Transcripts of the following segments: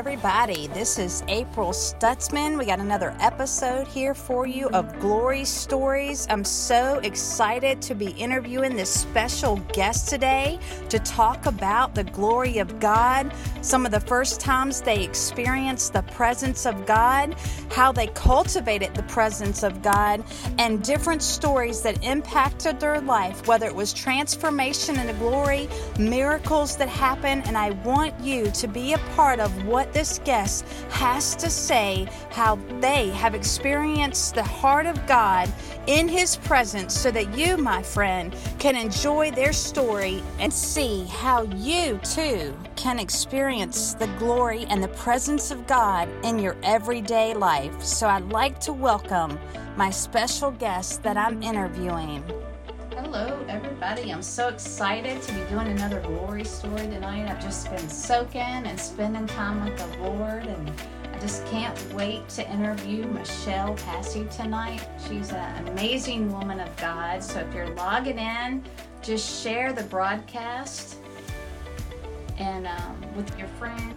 everybody. This is April Stutzman. We got another episode here for you of Glory Stories. I'm so excited to be interviewing this special guest today to talk about the glory of God, some of the first times they experienced the presence of God, how they cultivated the presence of God, and different stories that impacted their life, whether it was transformation into glory, miracles that happened. And I want you to be a part of what this guest has to say, how they have experienced the heart of God in His presence, so that you, my friend, can enjoy their story and see how you too can experience the glory and the presence of God in your everyday life. So I'd like to welcome my special guest that I'm interviewing. Hello, everybody. I'm so excited to be doing another glory story tonight. I've just been soaking and spending time with the Lord, and I just can't wait to interview Michelle Passy tonight. She's an amazing woman of God. So if you're logging in, just share the broadcast and um, with your friend.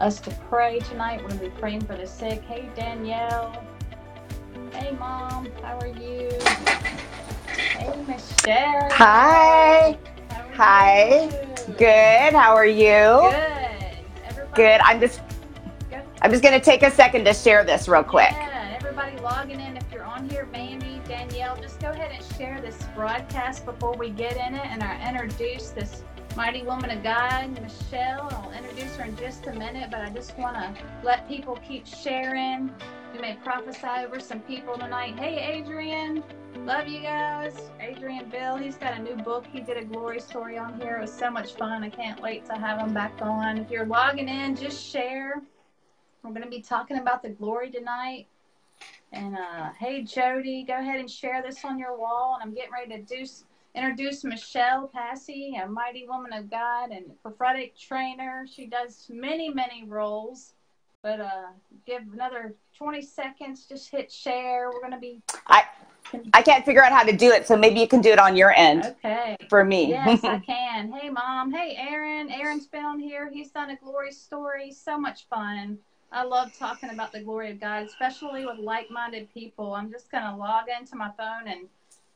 Us to pray tonight. We're going to be praying for the sick. Hey, Danielle. Hey, Mom. How are you? Hey, Michelle. Hi. Hi. You? Good. How are you? Good. Everybody, Good. I'm just Good. I'm just going to take a second to share this real quick. Yeah, everybody logging in. If you're on here, Mandy, Danielle, just go ahead and share this broadcast before we get in it. And I introduce this mighty woman of God, Michelle. I'll introduce her in just a minute, but I just want to let people keep sharing. We may prophesy over some people tonight. Hey, Adrian. Love you guys. Adrian Bill, he's got a new book. He did a glory story on here. It was so much fun. I can't wait to have him back on. If you're logging in, just share. We're going to be talking about the glory tonight. And uh, hey, Jody, go ahead and share this on your wall. And I'm getting ready to do, introduce Michelle Passy, a mighty woman of God and prophetic trainer. She does many, many roles. But uh, give another 20 seconds. Just hit share. We're going to be. I I can't figure out how to do it, so maybe you can do it on your end Okay. for me. Yes, I can. Hey, mom. Hey, Aaron. Aaron's been on here. He's done a glory story. So much fun. I love talking about the glory of God, especially with like minded people. I'm just going to log into my phone and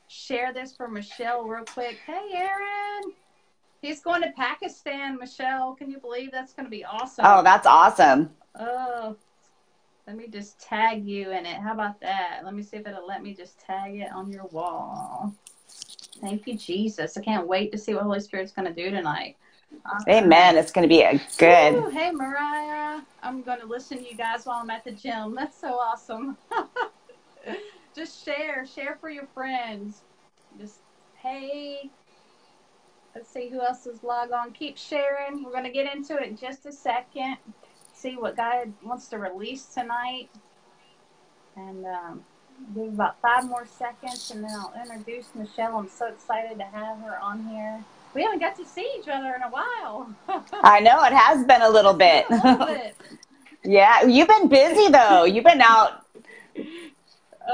share this for Michelle real quick. Hey, Aaron. He's going to Pakistan, Michelle. Can you believe that's going to be awesome? oh, that's awesome. Oh, let me just tag you in it. How about that? Let me see if it'll let me just tag it on your wall. Thank you, Jesus. I can't wait to see what Holy Spirit's going to do tonight. Awesome. Amen. It's going to be a good. Woo, hey, Mariah. I'm going to listen to you guys while I'm at the gym. That's so awesome. just share. Share for your friends. Just, hey. Let's see who else is log on. Keep sharing. We're going to get into it in just a second. See what God wants to release tonight. And um, give about five more seconds and then I'll introduce Michelle. I'm so excited to have her on here. We haven't got to see each other in a while. I know it has been a little bit. A little bit. yeah, you've been busy though. You've been out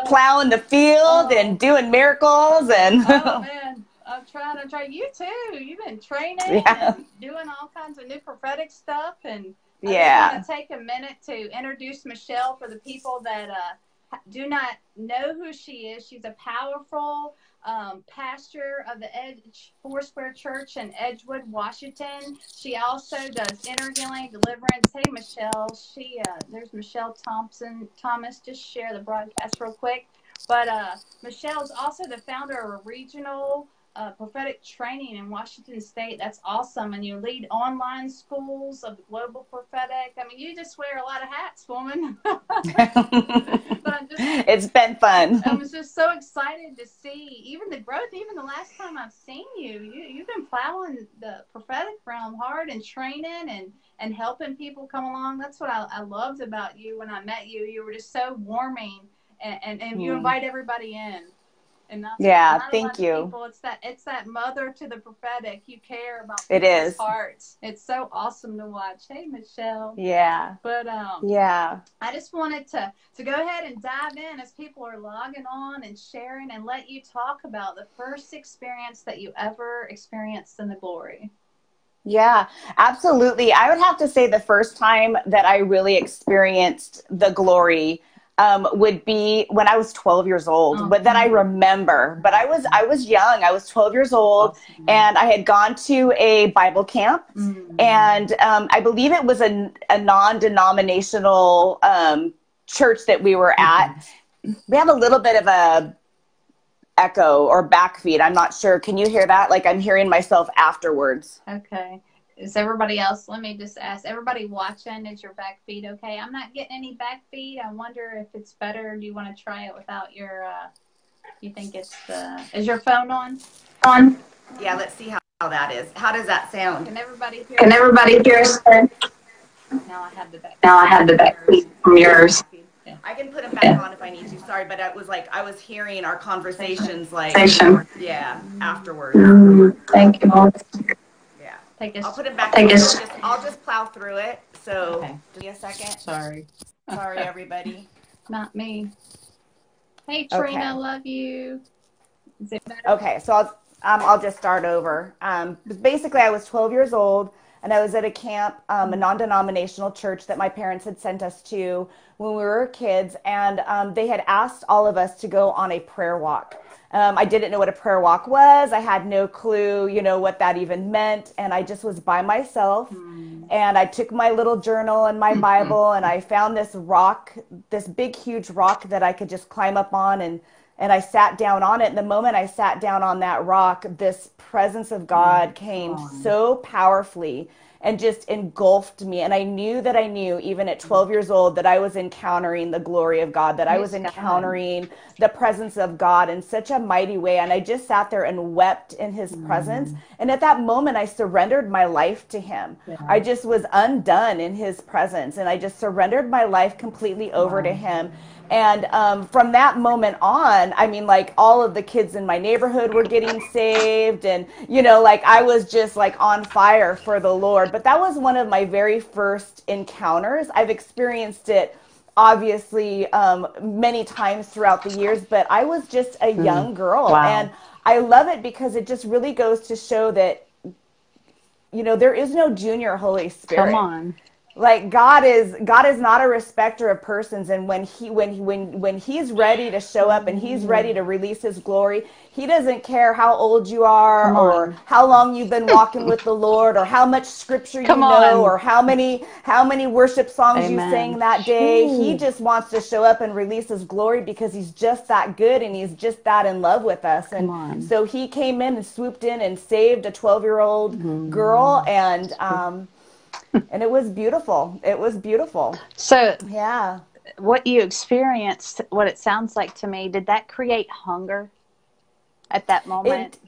plowing the field Oh. and doing miracles and oh man, I'm trying to try you too. You've been training Yeah. and doing all kinds of new prophetic stuff, and I yeah. just want to take a minute to introduce Michelle for the people that uh, do not know who she is. She's a powerful um, pastor of the Edge Foursquare Church in Edgewood, Washington. She also does inner healing, deliverance. Hey, Michelle. She uh, there's Michelle Thompson Thomas. Just share the broadcast real quick. But uh, Michelle is also the founder of a regional uh, prophetic training in Washington State. That's awesome. And you lead online schools of global prophetic. I mean, you just wear a lot of hats, woman. but just it's been fun. I was just so excited to see even the growth. Even the last time I've seen you, you you've been plowing the prophetic realm hard and training and and helping people come along. That's what I, I loved about you when I met you. You were just so warming, and and, and you Hmm. invite everybody in. And not, Yeah, thank you. People, it's that it's that mother to the prophetic. You care about It is. hearts. It's so awesome to watch. Hey, Michelle. Yeah. But um, Yeah. I just wanted to to go ahead and dive in as people are logging on and sharing and let you talk about the first experience that you ever experienced in the glory. Yeah, absolutely. I would have to say the first time that I really experienced the glory um, would be when I was 12 years old. Oh, but then I remember, but I was I was young. I was 12 years old, awesome. and I had gone to a Bible camp, mm-hmm. and um, I believe it was a, a non-denominational um, church that we were at. Mm-hmm. We have a little bit of a echo or backfeed. I'm not sure. Can you hear that? Like I'm hearing myself afterwards. Okay. Is everybody else? Let me just ask everybody watching, is your back feed okay? I'm not getting any back feed. I wonder if it's better. Do you want to try it without your, uh, you think it's the, is your phone on? On. Yeah, let's see how, how that is. How does that sound? Can everybody hear Can everybody hear us? Now I have the back. Now I have the back feed from yours. I can put them back on if I need to. Sorry, but it was like I was hearing our conversations like yeah afterwards. Mm, thank you. Take a, I'll put it back. Take I'll, just, I'll just plow through it. So okay. give me a second. Sorry. Sorry, everybody. Not me. Hey Trina, okay. love you. Is it better? Okay, so I'll um, I'll just start over. Um, basically, I was 12 years old and I was at a camp, um, a non denominational church that my parents had sent us to when we were kids. And um, they had asked all of us to go on a prayer walk. Um, I didn't know what a prayer walk was. I had no clue, you know, what that even meant. And I just was by myself. Mm. And I took my little journal and my Bible and I found this rock, this big, huge rock that I could just climb up on and and I sat down on it. And the moment I sat down on that rock, this presence of God oh, came so powerfully and just engulfed me. And I knew that I knew, even at 12 years old, that I was encountering the glory of God, that I was encountering the presence of God in such a mighty way. And I just sat there and wept in his mm. presence. And at that moment, I surrendered my life to him. Yeah. I just was undone in his presence. And I just surrendered my life completely over wow. to him. And um, from that moment on, I mean, like all of the kids in my neighborhood were getting saved. And, you know, like I was just like on fire for the Lord. But that was one of my very first encounters. I've experienced it obviously um, many times throughout the years, but I was just a hmm. young girl. Wow. And I love it because it just really goes to show that, you know, there is no junior Holy Spirit. Come on like god is god is not a respecter of persons and when he when when when he's ready to show up and he's ready to release his glory he doesn't care how old you are or how long you've been walking with the lord or how much scripture you Come know on. or how many how many worship songs Amen. you sang that day Ooh. he just wants to show up and release his glory because he's just that good and he's just that in love with us and so he came in and swooped in and saved a 12 year old mm. girl and um and it was beautiful. It was beautiful. So, yeah. What you experienced, what it sounds like to me, did that create hunger at that moment?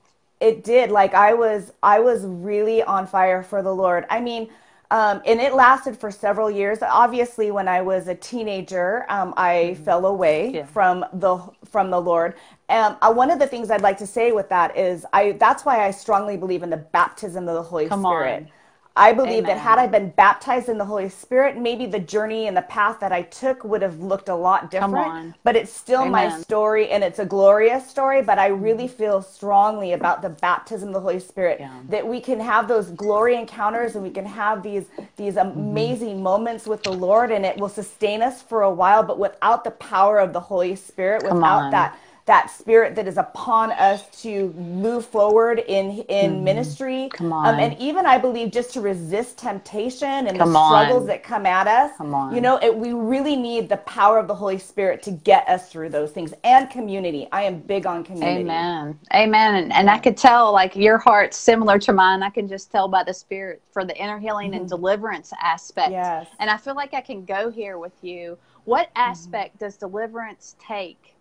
It, it did. Like I was I was really on fire for the Lord. I mean, um, and it lasted for several years. Obviously, when I was a teenager, um, I mm-hmm. fell away yeah. from the from the Lord. Um, uh, one of the things I'd like to say with that is, I that's why I strongly believe in the baptism of the Holy Come Spirit. On I believe Amen. that had I been baptized in the Holy Spirit, maybe the journey and the path that I took would have looked a lot different. But it's still Amen. my story and it's a glorious story. But I really mm-hmm. feel strongly about the baptism of the Holy Spirit yeah. that we can have those glory encounters and we can have these these mm-hmm. amazing mm-hmm. moments with the Lord and it will sustain us for a while. But without the power of the Holy Spirit, without that that spirit that is upon us to move forward in in mm-hmm. ministry. Come on. Um, and even I believe just to resist temptation and come the struggles on. that come at us. Come on. You know, it, we really need the power of the Holy Spirit to get us through those things and community. I am big on community. Amen. Amen. And, and I could tell like your heart's similar to mine. I can just tell by the spirit for the inner healing mm-hmm. and deliverance aspect. Yes. And I feel like I can go here with you. What mm-hmm. aspect mm-hmm. does deliverance take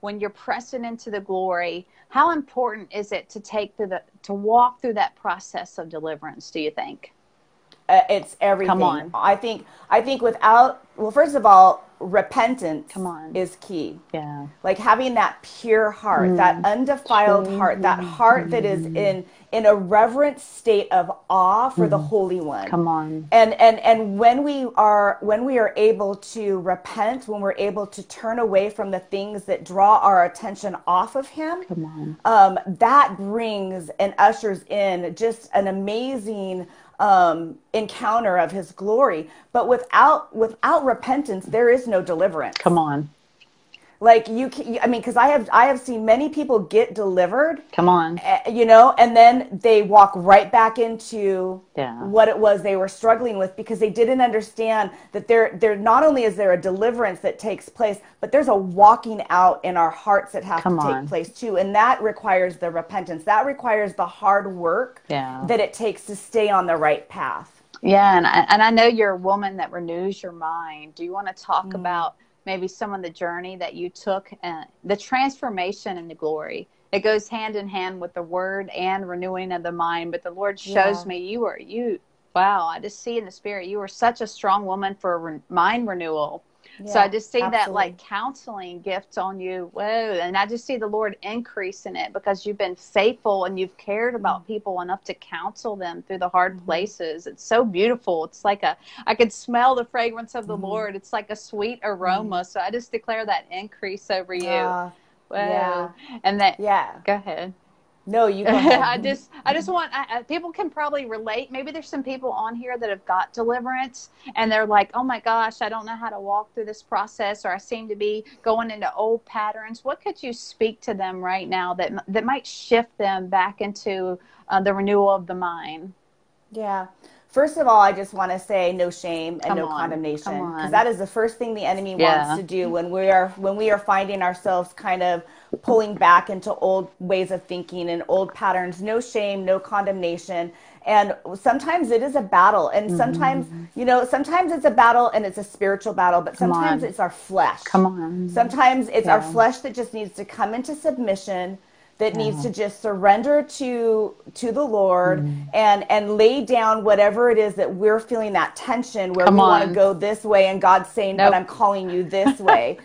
when you're pressing into the glory how important is it to take through the to walk through that process of deliverance do you think uh, it's everything come on i think i think without well first of all repentance Come on. is key. Yeah. Like having that pure heart, that undefiled heart, that heart that is in in a reverent state of awe for the Holy One. Come on. And and and when we are when we are able to repent, when we're able to turn away from the things that draw our attention off of Him, Come on. um, that brings and ushers in just an amazing um, encounter of His glory. But without without repentance, there is no deliverance. Come on. Like you, can, I mean, because I have I have seen many people get delivered, Come on. eh, you know, and then they walk right back into Yeah. what it was they were struggling with because they didn't understand that there there not only is there a deliverance that takes place, but there's a walking out in our hearts that has Come to take on. place too, and that requires the repentance. That requires the hard work Yeah. that it takes to stay on the right path. Yeah, and I, and I know you're a woman that renews your mind. Do you want to talk Mm. about maybe some of the journey that you took and the transformation into glory? It goes hand in hand with the word and renewing of the mind. But the Lord shows Yeah. me you were you. Wow, I just see in the spirit you were such a strong woman for re- mind renewal. So I just see that like counseling gift on you. Whoa. And I just see the Lord increase in it because you've been faithful and you've cared about mm-hmm. people enough to counsel them through the hard mm-hmm. places. It's so beautiful. It's like a, I could smell the fragrance of the mm-hmm. Lord. It's like a sweet aroma. So I just declare that increase over you. Uh, Whoa. yeah. And that, yeah. go ahead. No, you. I just, I just want I, I, people can probably relate. Maybe there's some people on here that have got deliverance, and they're like, "Oh my gosh, I don't know how to walk through this process, or I seem to be going into old patterns." What could you speak to them right now that that might shift them back into uh, the renewal of the mind? Yeah. First of all, I just want to say no shame and Come no on. condemnation because that is the first thing the enemy Yeah. wants to do when we are when we are finding ourselves kind of pulling back into old ways of thinking and old patterns. No shame, no condemnation. And sometimes it is a battle and sometimes, you know, sometimes it's a battle and it's a spiritual battle, but Mm-hmm. Sometimes it's our flesh. Come on. Sometimes it's our flesh that just needs to come into submission that needs to just surrender to to the Lord Mm-hmm. and and lay down whatever it is that we're feeling that tension where Come we want to go this way and God's saying Nope. but I'm calling you this way.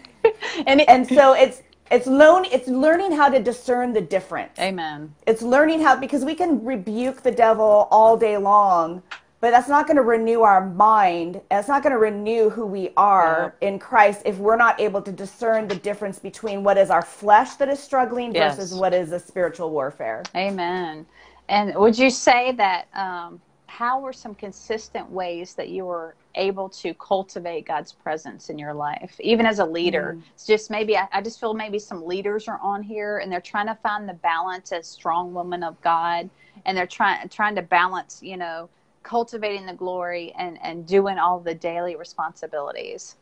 And, it, and so it's it's learn it's learning how to discern the difference. amen. It's learning how because we can rebuke the devil all day long, but that's not going to renew our mind. It's not going to renew who we are in Christ if we're not able to discern the difference between what is our flesh that is struggling Yes. versus what is a spiritual warfare. Amen. And would you say that um, how were some consistent ways that you were able to cultivate God's presence in your life, even as a leader? It's just maybe I, I just feel maybe some leaders are on here and they're trying to find the balance as strong women of God, and they're trying trying to balance, you know, cultivating the glory and and doing all the daily responsibilities.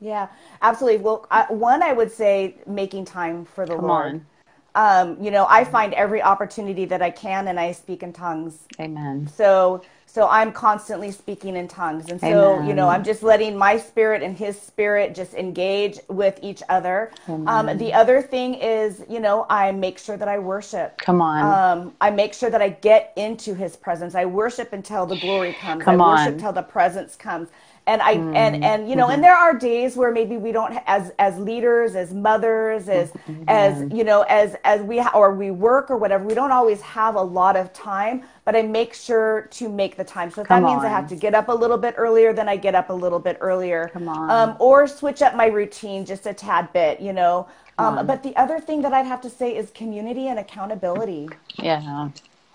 Yeah, absolutely. Well, I, one, I would say making time for the Come Lord. on. Um, you know, I find every opportunity that I can, and I speak in tongues. Amen. So so I'm constantly speaking in tongues. And so, you know, I'm just letting my spirit and his spirit just engage with each other. Um, the other thing is, you know, I make sure that I worship. Come on. Um, I make sure that I get into his presence. I worship until the glory comes. Come I worship until the presence comes. And I and and you know, and there are days where maybe we don't as as leaders, as mothers, as as you know, as as we ha- or we work or whatever, we don't always have a lot of time, but I make sure to make the time. So if Come that means I have to get up a little bit earlier, then I get up a little bit earlier. Come on. Um, or switch up my routine just a tad bit, you know. Um, but the other thing that I'd have to say is community and accountability. yeah.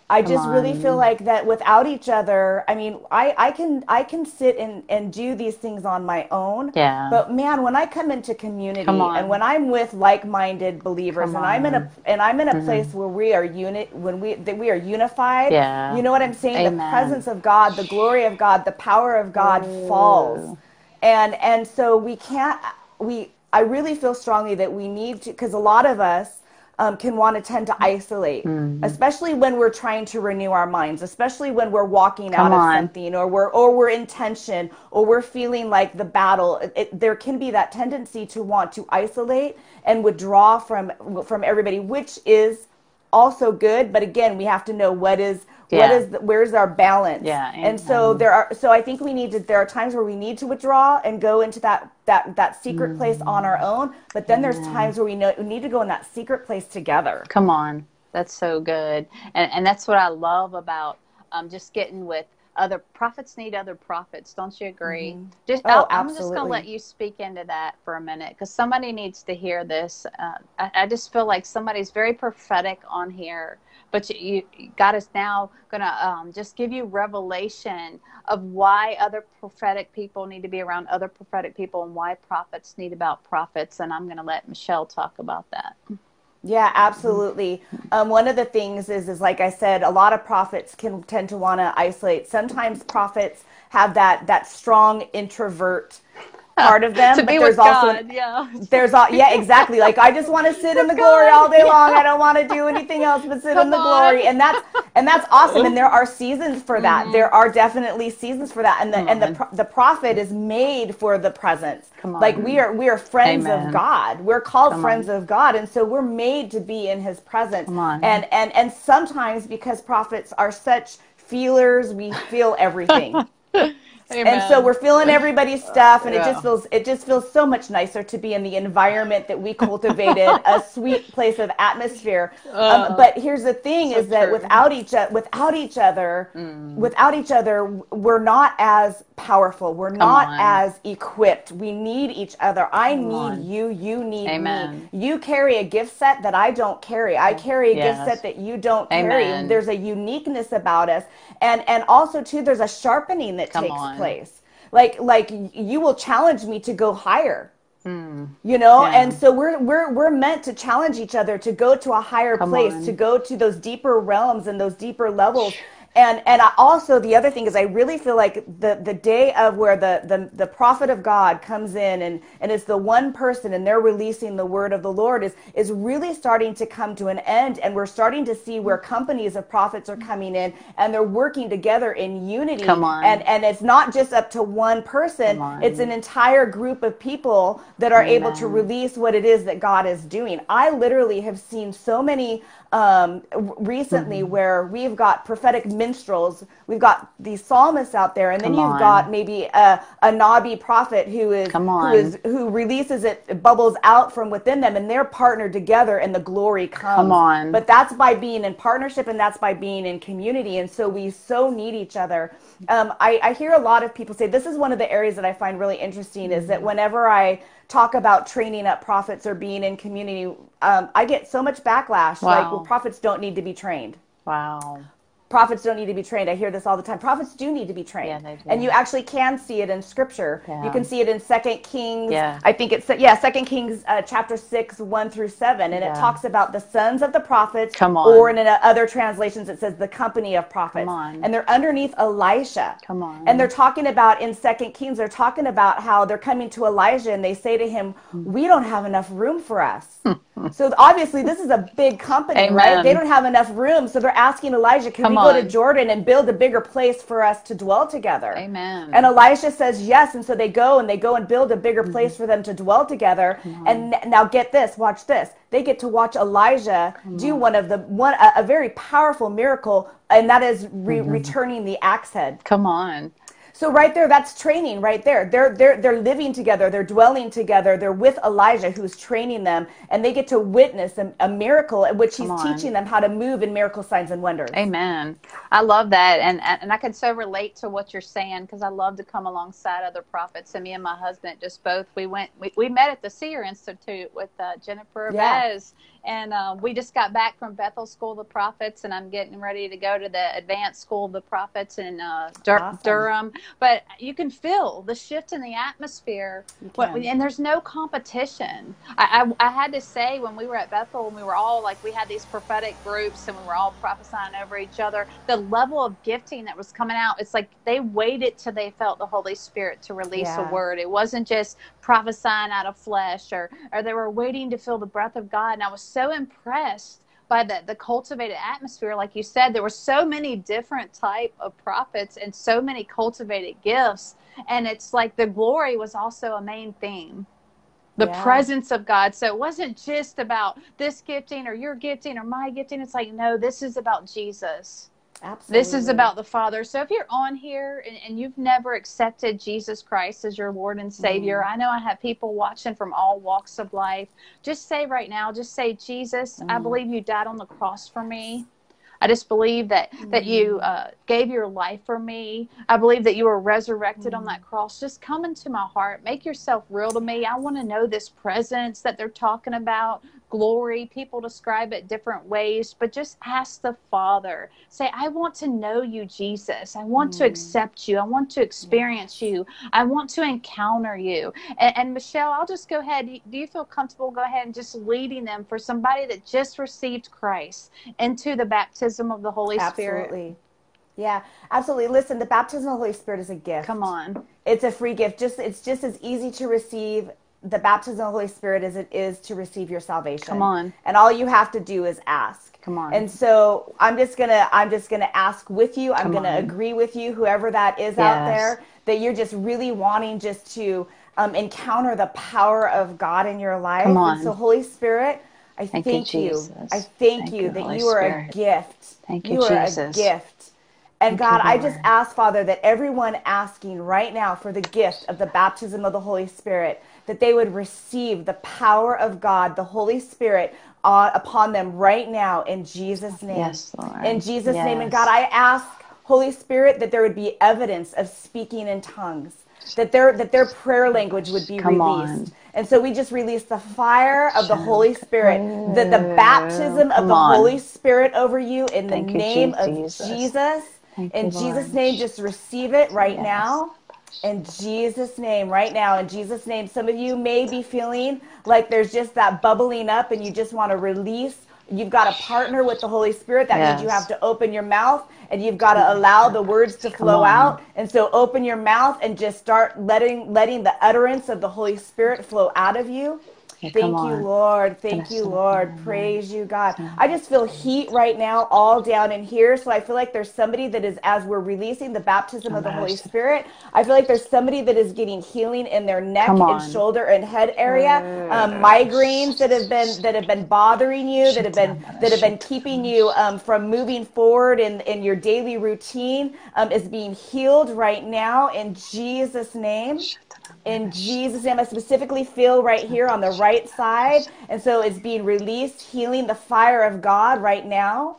I just really on. feel like that without each other, I mean, I, I can I can sit and, and do these things on my own. Yeah. But man, when I come into community Come and when I'm with like-minded believers Come and I'm in a. Mm-hmm. and I'm in a place where we are unit when we that we are unified. Yeah. You know what I'm saying? The presence of God, the glory of God, the power of God falls. And and so we can't we I really feel strongly that we need to because a lot of us um, can want to tend to isolate, Mm-hmm. especially when we're trying to renew our minds, especially when we're walking out Come of something, or we're or we're in tension, or we're feeling like the battle. It- there can be that tendency to want to isolate and withdraw from from everybody, which is also good. But again, we have to know what is yeah. what is the, where's our balance? Yeah and so there are so i think we need to there are times where we need to withdraw and go into that that that secret mm. place on our own but then there's times where we know we need to go in that secret place together. Come on. That's so good. And and that's what i love about um, just getting with other prophets need other prophets. Don't you agree? Mm-hmm. just oh, i'm just going to let you speak into that for a minute because somebody needs to hear this. Uh, I, I, just feel like somebody's very prophetic on here but you, you god is now going to um, just give you revelation of why other prophetic people need to be around other prophetic people and why prophets need about prophets and i'm going to let michelle talk about that yeah, absolutely. Um, one of the things is, is like I said, a lot of prophets can tend to want to isolate. Sometimes prophets have that that strong introvert part of them. to but there's also God, yeah. there's all yeah exactly like I just want to sit in the glory all day long. I don't want to do anything else but sit Come in the on. glory, and that's and that's awesome. And there are seasons for that. Mm-hmm. There are definitely seasons for that. And the Come and on. the the prophet is made for the presence. Like we are we are friends Amen. of God. We're called Come friends on. of God, and so we're made to be in His presence. And and and sometimes because prophets are such feelers, we feel everything. Amen. And so we're feeling everybody's stuff, and yeah. it just feels it just feels so much nicer to be in the environment that we cultivated, a sweet place of atmosphere. Uh, um, but here's the thing: so is that without each without each other, mm. without each other, we're not as powerful. We're Come not on. as equipped. We need each other. I Come need on. you. You need Amen. me. You carry a gift set that I don't carry. I carry a yes. gift set that you don't Amen. carry. There's a uniqueness about us, and and also too, there's a sharpening that Come takes on. place. Like like you will challenge me to go higher. Mm. You know, yeah. and so we're we're we're meant to challenge each other to go to a higher Come place, on. to go to those deeper realms and those deeper levels and and I also the other thing is I really feel like the the day of where the the, the prophet of God comes in and and it's the one person and they're releasing the word of the Lord is is really starting to come to an end and we're starting to see where companies of prophets are coming in and they're working together in unity come on. and and it's not just up to one person it's an entire group of people that are Amen. able to release what it is that God is doing I literally have seen so many um, recently mm-hmm. where we've got prophetic minstrels, we've got these psalmists out there, and then you've on. got maybe a, a Nabi prophet who is who is who releases it, it, bubbles out from within them, and they're partnered together, and the glory comes. Come on. But that's by being in partnership, and that's by being in community, and so we so need each other. Um, I, I hear a lot of people say this is one of the areas that I find really interesting mm-hmm. is that mm-hmm. whenever I talk about training up prophets or being in community, um, I get so much backlash. Wow. Like, well, prophets don't need to be trained. Wow prophets don't need to be trained. I hear this all the time. Prophets do need to be trained. Yeah, and you actually can see it in scripture. Yeah. You can see it in Second Kings. Yeah. I think it's yeah, Second Kings uh, chapter 6, 1 through 7 and yeah. it talks about the sons of the prophets Come on. or in other translations it says the company of prophets. Come on. And they're underneath Elisha. Come on. And they're talking about in Second Kings they're talking about how they're coming to Elijah and they say to him, "We don't have enough room for us." so obviously this is a big company, Amen. right? They don't have enough room, so they're asking Elijah, "Can Come we go to Jordan and build a bigger place for us to dwell together. Amen. And Elisha says yes. And so they go and they go and build a bigger mm-hmm. place for them to dwell together. And now get this, watch this. They get to watch Elijah do one of the one a, a, very powerful miracle, and that is re- mm-hmm. returning the axe head. Come on. So right there, that's training right there. They're they're they're living together, they're dwelling together, they're with Elijah who's training them, and they get to witness a, a miracle in which he's teaching them how to move in miracle signs and wonders. Amen. I love that. And and I can so relate to what you're saying because I love to come alongside other prophets. And me and my husband just both we went we, we met at the Seer Institute with uh, Jennifer yeah. Bez and uh, we just got back from Bethel School of the Prophets, and I'm getting ready to go to the Advanced School of the Prophets in uh, Dur- awesome. Durham. But you can feel the shift in the atmosphere, and there's no competition. I, I, I, had to say when we were at Bethel, and we were all like, we had these prophetic groups, and we were all prophesying over each other. The level of gifting that was coming out, it's like they waited till they felt the Holy Spirit to release yeah. a word. It wasn't just prophesying out of flesh, or or they were waiting to feel the breath of God. And I was so impressed by the, the cultivated atmosphere. Like you said there were so many different type of prophets and so many cultivated gifts. And it's like the glory was also a main theme the yeah. presence of god. So it wasn't just about this gifting or your gifting or my gifting. It's like no this is about jesus Absolutely. This is about the Father. So if you're on here and, and you've never accepted Jesus Christ as your Lord and Savior, Mm. I know I have people watching from all walks of life. Just say right now, just say, Jesus, I Mm. believe you died on the cross for me. I just believe that that you Mm. uh, gave your life for me. I believe that you were resurrected on Mm. that cross. Just come into my heart. Make yourself real to me. I want to know this presence that they're talking about. Glory. People describe it different ways, but just ask the Father. Say, I want to know you, Jesus. I want to Mm. accept you. I want to experience you. I want to encounter you. And, and Michelle, I'll just go ahead. Do you feel comfortable? Go ahead and just leading them for somebody that just received Christ into the baptism of the Holy Spirit. Absolutely. Yeah, absolutely. Listen, the baptism of the Holy Spirit is a gift. Come on. It's a free gift. Just it's just as easy to receive the baptism of the Holy Spirit as it is to receive your salvation. Come on. And all you have to do is ask. Come on. And so I'm just gonna I'm just gonna ask with you. I'm Come gonna on. agree with you, whoever that is out there, that you're just really wanting just to um, encounter the power of God in your life. Come And on. so Holy Spirit, I Thank thank, you, you. I thank, Thank you you, that Holy you are Spirit. a gift. Thank you, you are Jesus. a gift. And God, I just ask, Father, that everyone asking right now for the gift of the baptism of the Holy Spirit, that they would receive the power of God, the Holy Spirit, uh, upon them right now in Jesus' name. Yes, Lord. In Jesus' name. And God, I ask, Holy Spirit, that there would be evidence of speaking in tongues, that their that their prayer language would be Come released. on. And so we just release the fire of the Holy Spirit, the, the baptism of Come the on. Holy Spirit over you in Thank the you, name of Jesus. Jesus. Thank in you, Jesus' name, just receive it right Yes. now. In Jesus' name, right now, in Jesus' name. Some of you may be feeling like there's just that bubbling up and you just want to release. You've got to partner with the Holy Spirit. That means you have to open your mouth and you've got to allow the words to flow out. And so open your mouth and just start letting letting the utterance of the Holy Spirit flow out of you. Yeah, Thank you, on. Lord. Thank you, Lord. Praise you, God. I just feel heat right now all down in here. So I feel like there's somebody that is, as we're releasing the baptism of the Holy Spirit, I feel like there's somebody that is getting healing in their neck and shoulder and head area. Um, migraines that have been that have been bothering you, that have been that have been keeping you um, from moving forward in, in your daily routine um, is being healed right now in Jesus' name. In Jesus' name, I specifically feel right here on the right side. And so it's being released, healing the fire of God right now.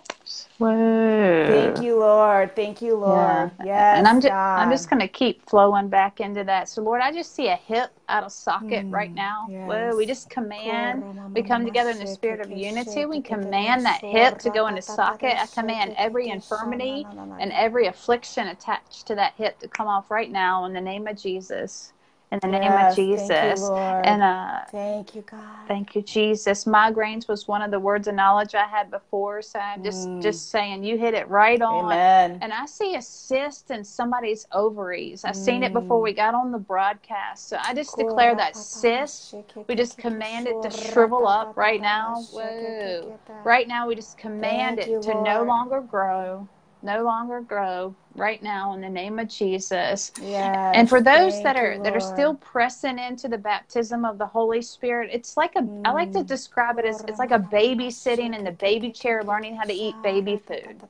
Whoa. Thank you, Lord. Thank you, Lord. Yeah. Yes, and I'm just God. I'm just gonna keep flowing back into that. So Lord, I just see a hip out of socket right mm, now. Whoa, we just command. We come together in the spirit of unity. We command that hip to go into socket. I command every infirmity and every affliction attached to that hip to come off right now in the name of Jesus. In the name Yes, of thank you, Jesus. Lord. And uh Thank you, God. Thank you, Jesus. Migraines was one of the words of knowledge I had before, so I'm just just saying you hit it right on. Mm. Amen. And I see a cyst in somebody's ovaries. I've seen it before we got on the broadcast. So I just declare that cyst. We just command it to shrivel up right now. Whoa. Right now, we just command it you, to no longer grow. No longer grow. Right now, in the name of Jesus. Yes. And for those that are that are still pressing into the baptism of the Holy Spirit, it's like a I like to Mm. describe it as it's like a baby sitting in the baby chair learning how to eat baby food.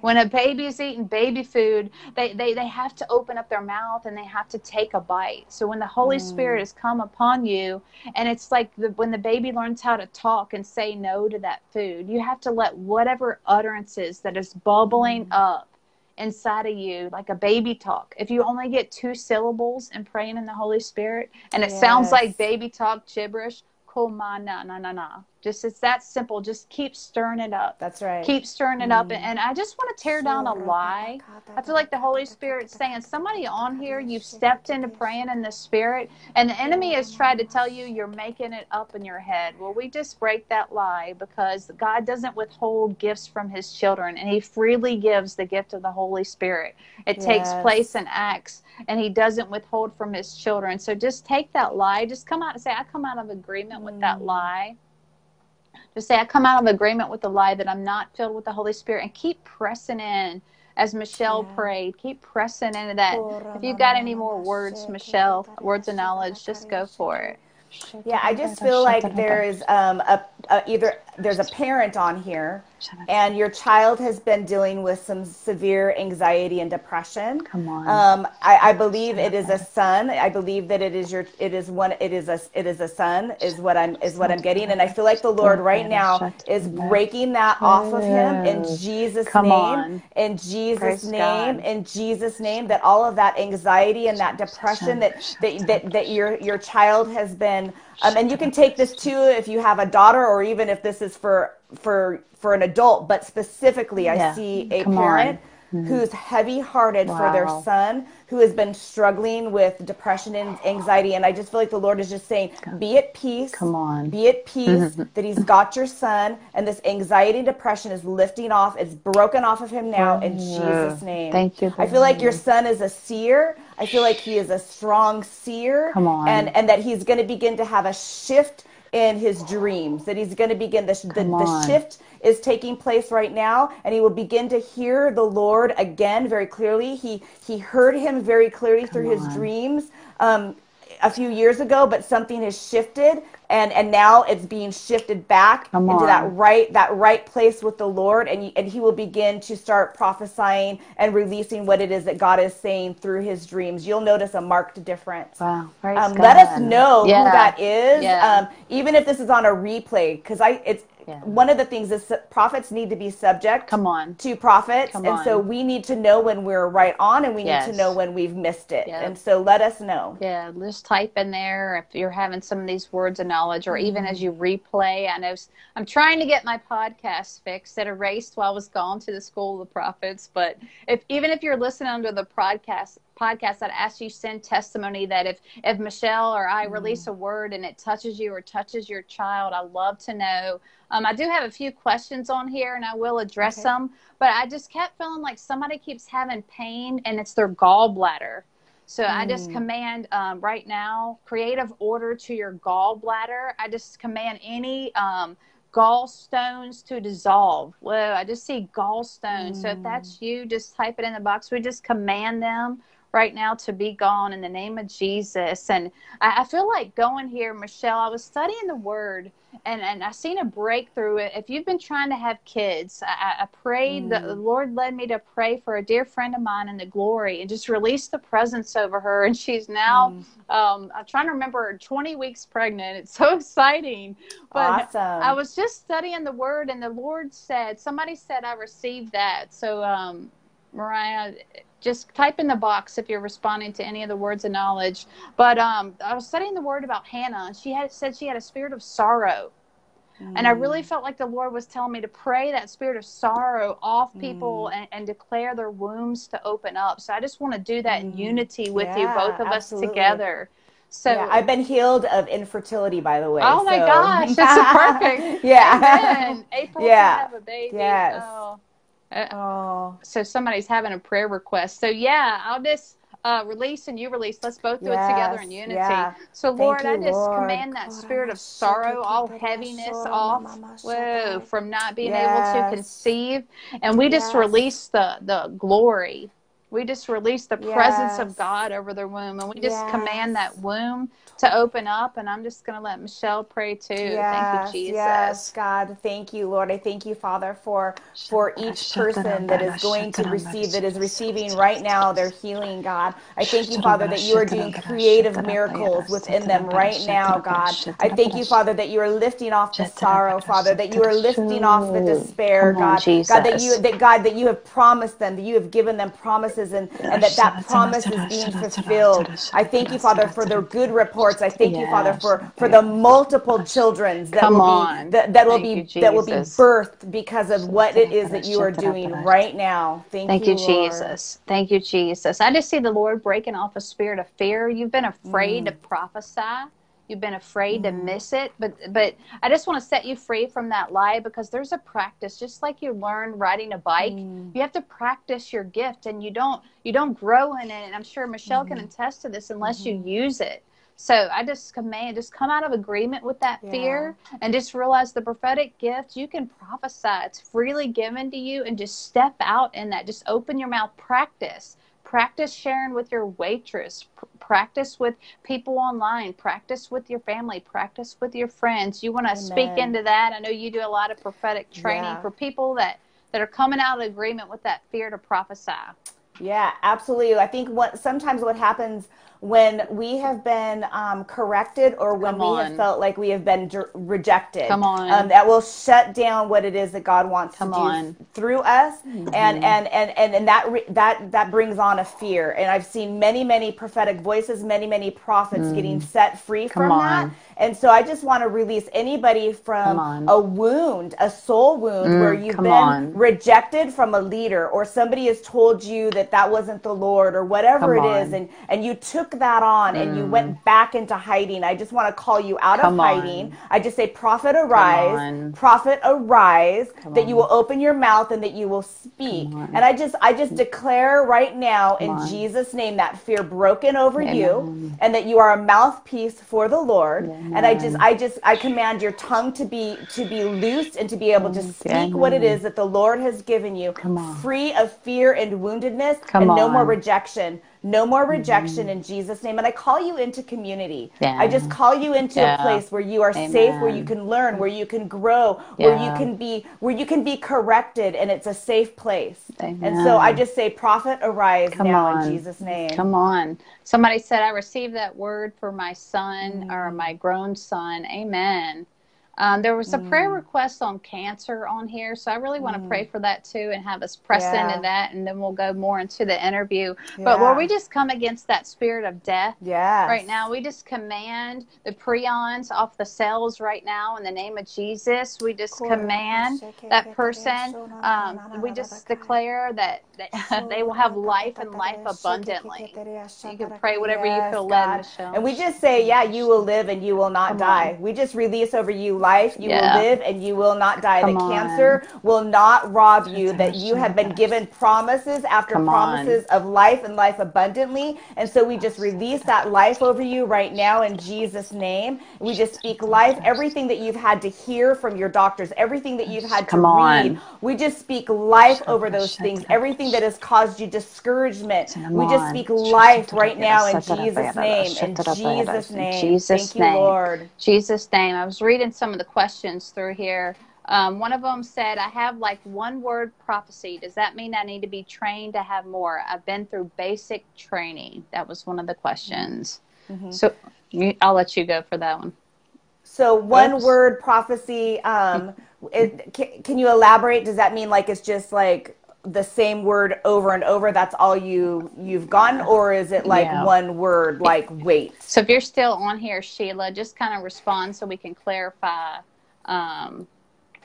When a baby's eating baby food, they, they, they have to open up their mouth and they have to take a bite. So when the Holy Mm. Spirit has come upon you, and it's like the, when the baby learns how to talk and say no to that food, you have to let whatever utterances that is bubbling Mm. up inside of you like a baby talk. If you only get two syllables in praying in the Holy Spirit and it sounds like baby talk gibberish, koma na na na na. Just it's that simple. Just keep stirring it up. That's right. Keep stirring it up. Mm-hmm. And I just want to tear down a lie. I feel like the Holy Spirit's saying, somebody on here, you've stepped into praying in the Spirit, and the enemy has tried to tell you you're making it up in your head. Well, we just break that lie because God doesn't withhold gifts from his children, and he freely gives the gift of the Holy Spirit. It takes place in Acts, and he doesn't withhold from his children. So just take that lie. Just come out and say, I come out of agreement with that mm. lie. Just say, I come out of agreement with the lie that I'm not filled with the Holy Spirit and keep pressing in as Michelle Yeah. prayed. Keep pressing into that. If you got any more words, Michelle, words of knowledge, just go for it. Yeah, I just feel like there is um, a, a either there's a parent on here and your child has been dealing with some severe anxiety and depression. Come on. Um, I, I believe it is a son. I believe that it is your. It is one. It is a. It is a son. Is what I'm. Is what I'm getting. And I feel like the Lord right now is breaking that off of him in Jesus' name. In Jesus' name. In Jesus' name. That all of that anxiety and that depression that that that, that your your child has been. Um, and you can take this too if you have a daughter or even if this is for for for an adult. But specifically, I see a Come on. parent who's heavy hearted for their son who has been struggling with depression and anxiety. And I just feel like the Lord is just saying, be at peace. Come on. Be at peace that he's got your son and this anxiety and depression is lifting off. It's broken off of him now in Jesus' name. Thank you, I feel like your son is a seer. I feel like he is a strong seer. Come on. And, and that he's going to begin to have a shift in his dreams, that he's going to begin the, the, the shift is taking place right now and he will begin to hear the lord again very clearly he he heard him very clearly through his dreams um, a few years ago but something has shifted and and now it's being shifted back Come into that right that right place with the lord and and he will begin to start prophesying and releasing what it is that god is saying through his dreams you'll notice a marked difference Wow. Um, let us know Yeah. who that is Yeah. um, even if this is on a replay because i it's Yeah. one of the things is that prophets need to be subject Come on. to prophets Come and so we need to know when we're right on and we need to know when we've missed it Yep. and so let us know Yeah, just type in there if you're having some of these words of knowledge, or even mm-hmm. as you replay. I know I'm trying to get my podcast fixed. It erased while I was gone to the School of the Prophets. But if even if you're listening under the podcast podcast, I'd ask you send testimony that if if Michelle or I release a word and it touches you or touches your child, I love to know. Um, I do have a few questions on here, and I will address Okay. them. But I just kept feeling like somebody keeps having pain, and it's their gallbladder. So I just Mm. command um, right now creative order to your gallbladder. I just command any um, gallstones to dissolve. Whoa, I just see gallstones. So if that's you, just type it in the box. We just command them right now to be gone in the name of Jesus. And I, I feel like going here, Michelle, I was studying the word and, and I seen a breakthrough. If you've been trying to have kids, I, I- prayed, the, the Lord led me to pray for a dear friend of mine in the glory and just release the presence over her. And she's now, um, I'm trying to remember, 20 weeks pregnant. It's so exciting. But awesome I was just studying the word, and the Lord said, somebody said, I received that. So, um, Mariah, just type in the box if you're responding to any of the words of knowledge. But um, I was studying the word about Hannah, and she had said she had a spirit of sorrow. And I really mm. felt like the Lord was telling me to pray that spirit of sorrow off people mm. and, and declare their wombs to open up. So I just want to do that in mm. unity with you, both of absolutely. us together. So yeah, I've been healed of infertility, by the way. Oh my so- gosh, that's perfect. yeah. Amen. April Yeah. have a baby. Yes. Oh. Uh, Oh, so somebody's having a prayer request. So yeah, I'll just uh, release and you release. Let's both do it together in unity. yeah. So Lord, you, I just Lord. command that spirit of sorrow, all heaviness off. Whoa, from not being able to conceive, and we just Yes. release the the glory. We just release the presence of God over their womb, and we just command that womb to open up. And I'm just going to let Michelle pray too. thank you, Jesus. Yes, God, thank you, Lord. I thank you, Father, for for each person that is going to receive, that is receiving right now their healing, God. I thank you, Father, that you are doing creative miracles within them right now, God. I thank you, Father, that you are lifting off the sorrow, Father, that you are lifting off the despair, God. God, that you that God that you have promised them, that you have given them promises and, and that that promise is being fulfilled. I thank you, Father, for the good reports. I thank you, Father, for for the multiple children that Come will on. be that, that will be you, that will be birthed because of what it is that you are doing right now. Thank, Thank you. Jesus. Thank you, Jesus. I just see the Lord breaking off a spirit of fear. You've been afraid Mm. to prophesy. You've been afraid to miss it, but but I just want to set you free from that lie because there's a practice. Just like you learn riding a bike, Mm. you have to practice your gift, and you don't you don't grow in it. And I'm sure Michelle Mm-hmm. can attest to this unless you use it. So I just command, just come out of agreement with that fear and just realize the prophetic gift, you can prophesy. It's freely given to you and just step out in that. Just open your mouth, practice. Practice sharing with your waitress. Pr- practice with people online, practice with your family, practice with your friends. You want to speak into that. I know you do a lot of prophetic training yeah. for people that that are coming out of agreement with that fear to prophesy. Yeah, absolutely. I think what sometimes what happens when we have been um, corrected or when Come we on. have felt like we have been d- rejected. Come on. Um, that will shut down what it is that God wants Come to do on. through us. Mm-hmm. And, and, and, and, and that, re- that, that brings on a fear. And I've seen many, many prophetic voices, many, many prophets mm. getting set free Come from on. that. And so I just want to release anybody from a wound, a soul wound mm, where you've been on. rejected from a leader or somebody has told you that that wasn't the Lord or whatever it is, and, and you took that on mm. and you went mm. back into hiding. I just want to call you out come of hiding. On. I just say, prophet arise, prophet arise, come that you will open your mouth and that you will speak. And I just, I just declare right now in Jesus' name that fear broken over Amen. you and that you are a mouthpiece for the Lord. And I just, I just, I command your tongue to be, to be loosed and to be able to speak what it is that the Lord has given you, free of fear and woundedness, Come and on. no more rejection. No more rejection mm-hmm. in Jesus' name. And I call you into community. Yeah. I just call you into yeah. a place where you are Amen. safe, where you can learn, where you can grow, yeah. where you can be, where you can be corrected, and it's a safe place. Amen. And so I just say, prophet, arise Come now on. in Jesus' name. Come on. Somebody said, I received that word for my son mm. or my grown son. Amen. Um, there was a mm. prayer request on cancer on here, so I really want to mm. pray for that too and have us press yeah. into that, and then we'll go more into the interview. Yeah. But Lord, we just come against that spirit of death yeah. right now. We just command the prions off the cells right now in the name of Jesus. We just command that person. Um, we just declare that, that they will have life and life abundantly. You can pray whatever yes, you feel led, Michelle. And we just say, yeah, you will live and you will not come die. On. We just release over you life. You yeah. will live and you will not die. Come the cancer will not rob you. That you have been given promises after Come promises on. of life and life abundantly. And so we just release that life over you right now in Jesus' name. We just speak life. Everything that you've had to hear from your doctors, everything that you've had to Come read, on. we just speak life over those things. Everything that has caused you discouragement, we just speak life right now in Jesus' name. In Jesus' name. Jesus' Thank name. you, Lord. Jesus' name. I was reading some of the questions through here. Um, one of them said, I have like one word prophecy. Does that mean I need to be trained to have more? I've been through basic training. That was one of the questions. Mm-hmm. So you, I'll let you go for that one. So, one Oops. word prophecy. Um, it, can, can you elaborate? Does that mean like it's just like the same word over and over that's all you you've gotten or is it like yeah. one word like wait so if you're still on here sheila just kind of respond so we can clarify um,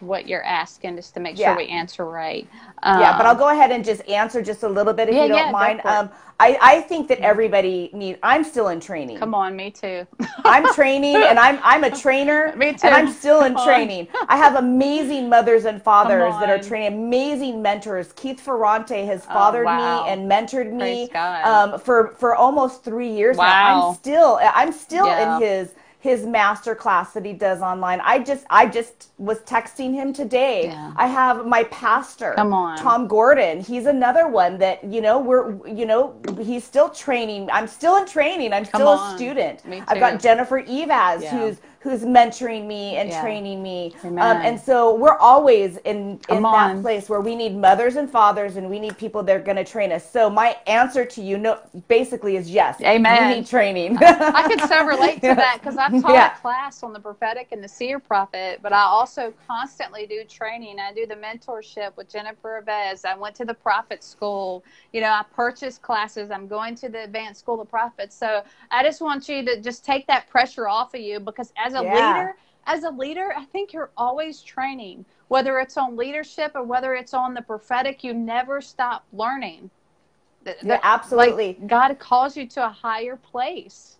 what you're asking just to make yeah. sure we answer right. Um, yeah, but I'll um, go ahead and just answer just a little bit if yeah, you don't yeah, mind. Um, I, I think that everybody need. I'm still in training. Come on, me too. I'm training, and I'm I'm a trainer. me too. And I'm still in training. I have amazing mothers and fathers that are training, amazing mentors. Keith Ferrante has oh, fathered oh, wow. me and mentored me um, for for almost three years wow. now. I'm still I'm still in his his master class that he does online. I just I just was texting him today. Yeah. I have my pastor, Come on. Tom Gordon. He's another one that you know we're you know he's still training. I'm still in training. I'm still a student. I've got Jennifer Eivaz yeah. who's who's mentoring me and yeah. training me. Um, and so we're always in, in that place where we need mothers and fathers and we need people that are going to train us. So my answer to you no, basically is yes. Amen. We need training. I can so relate to that because I've taught yeah. a class on the prophetic and the seer prophet, but I also constantly do training. I do the mentorship with Jennifer Eivaz. I went to the prophet school. You know, I purchased classes. I'm going to the advanced school of prophets. So I just want you to just take that pressure off of you because as as a yeah. leader, as a leader, I think you're always training, whether it's on leadership or whether it's on the prophetic, you never stop learning. Yeah, absolutely. Like God calls you to a higher place.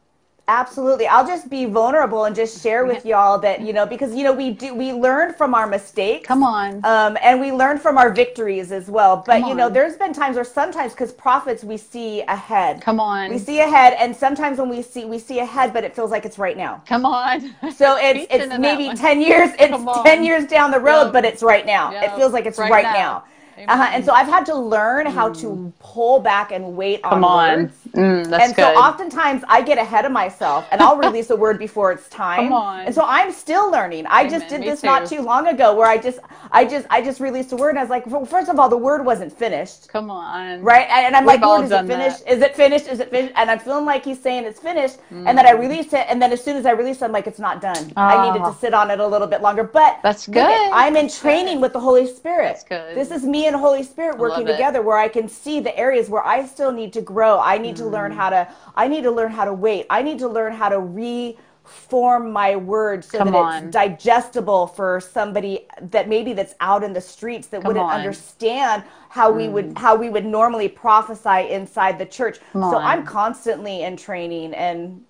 Absolutely. I'll just be vulnerable and just share with y'all that, you know, because, you know, we do, we learn from our mistakes. Come on. Um, and we learn from our victories as well. But, you know, there's been times where sometimes, because prophets, we see ahead. Come on. We see ahead. And sometimes when we see, we see ahead, but it feels like it's right now. Come on. So it's, it's maybe 10 years, it's 10 years down the road, yep. but it's right now. Yep. It feels like it's right, right now. now. Uh-huh. And so I've had to learn how to mm. pull back and wait Come on, words Mm, that's and good. so oftentimes I get ahead of myself and I'll release a word before it's time. Come on. And so I'm still learning. I just Amen. did Me this not too. too long ago where I just I just I just released a word and I was like, well, first of all, the word wasn't finished. Come on. Right? And I'm We've like, Lord, is it finished? that. Is it finished? Is it finished? And I'm feeling like he's saying it's finished. And then I release it. And then as soon as I release it, I'm like, it's not done. I needed Ah. to sit on it a little bit longer. But That's good. I'm in training with the Holy Spirit. That's good. This is me and Holy Spirit working together where I can see the areas where I still need to grow. I need to learn Mm. how to I need to learn how to wait. I need to learn how to reform my words so Come that on. it's digestible for somebody that maybe that's out in the streets that Come wouldn't on. understand how we would how we would normally prophesy inside the church. Come So on. I'm constantly in training and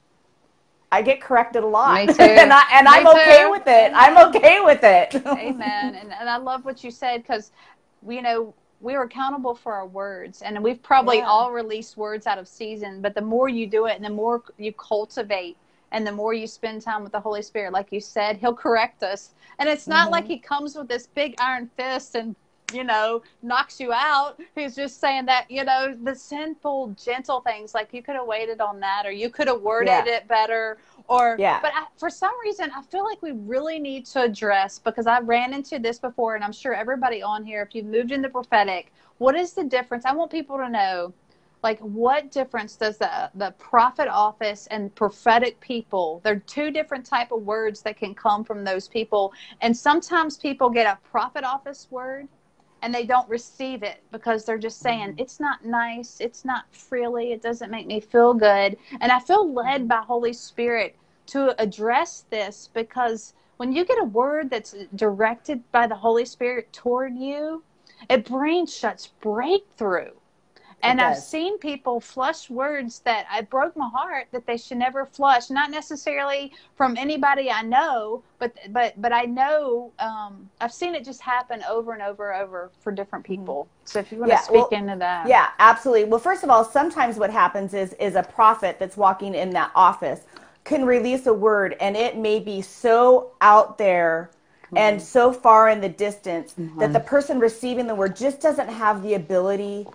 I get corrected a lot. Too. and I and I'm okay with it. I'm okay with it. Amen. And, and I love what you said because, you know, we are accountable for our words. And we've probably Yeah. all released words out of season, but the more you do it and the more you cultivate and the more you spend time with the Holy Spirit, like you said, He'll correct us. And it's not like mm-hmm. He comes with this big iron fist and you know, knocks you out. He's just saying that, you know, the sinful, gentle things, like you could have waited on that, or you could have worded Yeah. it better, or, Yeah. but I, for some reason, I feel like we really need to address because I ran into this before, and I'm sure everybody on here, if you've moved in the prophetic, what is the difference? I want people to know, like, what difference does the the prophet office and prophetic people? They're two different type of words that can come from those people, and sometimes people get a prophet office word and they don't receive it because they're just mm-hmm. saying it's not nice. It's not freely. It doesn't make me feel good. And i feel mm-hmm. led by holy spirit to address this because when you get a word that's directed by the holy spirit toward you it brings such breakthrough and I've seen people flush words that I broke my heart that they should never flush. Not necessarily from anybody I know, but but but I know um, I've seen it just happen over and over and over for different mm-hmm. people. So if you want Yeah, to speak well, into that, Yeah, absolutely. Well, first of all, sometimes what happens is is a prophet that's walking in that office can release a word and it may be so out there and mm-hmm. so far in the distance that the mm-hmm. person receiving the word just doesn't have the ability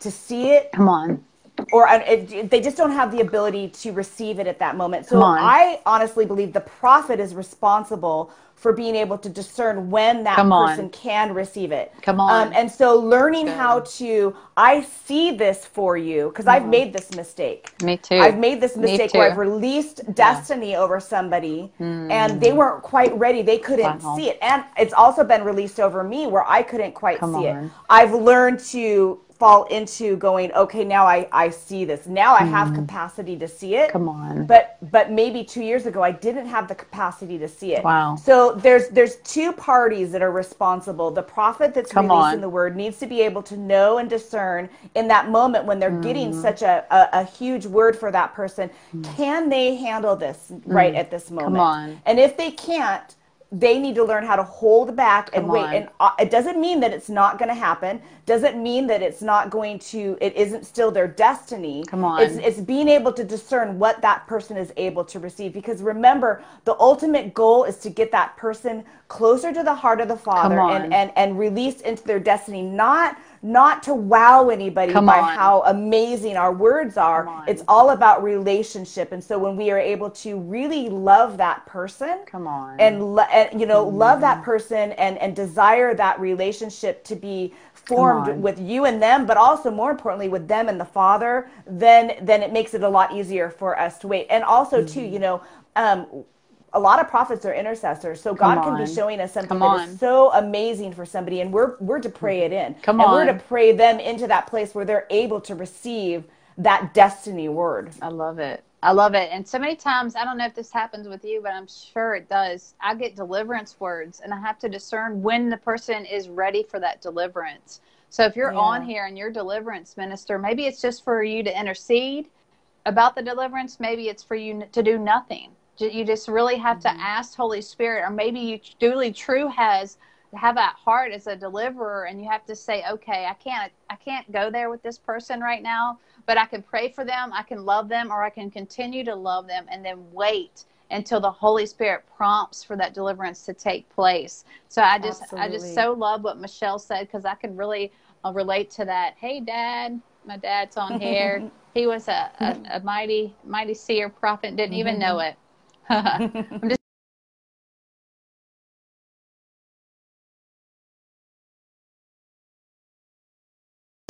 to see it come on, or uh, it, they just don't have the ability to receive it at that moment. So I honestly believe the prophet is responsible for being able to discern when that Come on. person can receive it. Come on. Um, and so learning Good. how to, I see this for you because I've made this mistake. me too. I've made this mistake where. I've released destiny over somebody and they weren't quite ready. They couldn't Wow. see it. And it's also been released over me where I couldn't quite Come see on. it. I've learned to fall into going, okay, now I, I see this. Now I have capacity to see it. Mm. Come on. But but maybe two years ago I didn't have the capacity to see it. Wow. So there's there's two parties that are responsible. The prophet that's Come releasing on. the word needs to be able to know and discern in that moment when they're getting Mm. such a, a, a huge word for that person. Can they handle this right at this moment? Mm. on. And if they can't, they need to learn how to hold back and Come wait. on. And uh, it doesn't mean that it's not going to happen. Doesn't mean that it's not going to. It isn't still their destiny. Come on. It's it's being able to discern what that person is able to receive. Because remember, the ultimate goal is to get that person closer to the heart of the Father and and and released into their destiny. Not not to wow anybody Come by on. how amazing our words are. It's all about relationship. And so when we are able to really love that person, Come on. and, lo- and you know love that person and and desire that relationship to be formed with you and them but also more importantly with them and the father then then it makes it a lot easier for us to wait and also too Mm-hmm. you know um a lot of prophets are intercessors so god can be showing us something Come that on. is so amazing for somebody and we're we're to pray it in Come and we're to pray them into that place where they're able to receive that destiny word I love it. I love it. And so many times, I don't know if this happens with you, but I'm sure it does. I get deliverance words, and I have to discern when the person is ready for that deliverance. So if you're Yeah. on here and you're deliverance minister, maybe it's just for you to intercede about the deliverance. Maybe it's for you to do nothing. You just really have to ask Holy Spirit, or maybe you truly true has have that heart as a deliverer, and you have to say, okay, I can't, I can't go there with this person right now, but I can pray for them, I can love them, or I can continue to love them, and then wait until the Holy Spirit prompts for that deliverance to take place. So I just, I just so love what Michelle said because I can really uh, relate to that. Hey, Dad, my dad's on here. He was a, a, a mighty, mighty seer prophet, didn't even know it. I'm just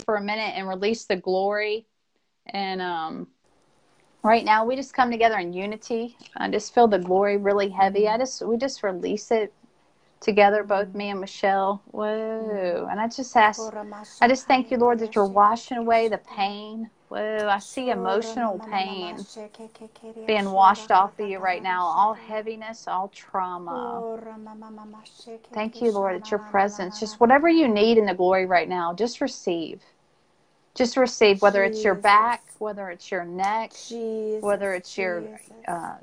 for a minute and release the glory. And um, right now, we just come together in unity. I just feel the glory really heavy. I just we just release it together, both me and Michelle. Whoa! And I just ask, I just thank you, Lord, that you're washing away the pain. Whoa! I see emotional pain being washed off of you right now. All heaviness, all trauma. Thank you, Lord, that your presence, just whatever you need in the glory right now, just receive just receive whether it's your back whether it's your neck whether it's your uh,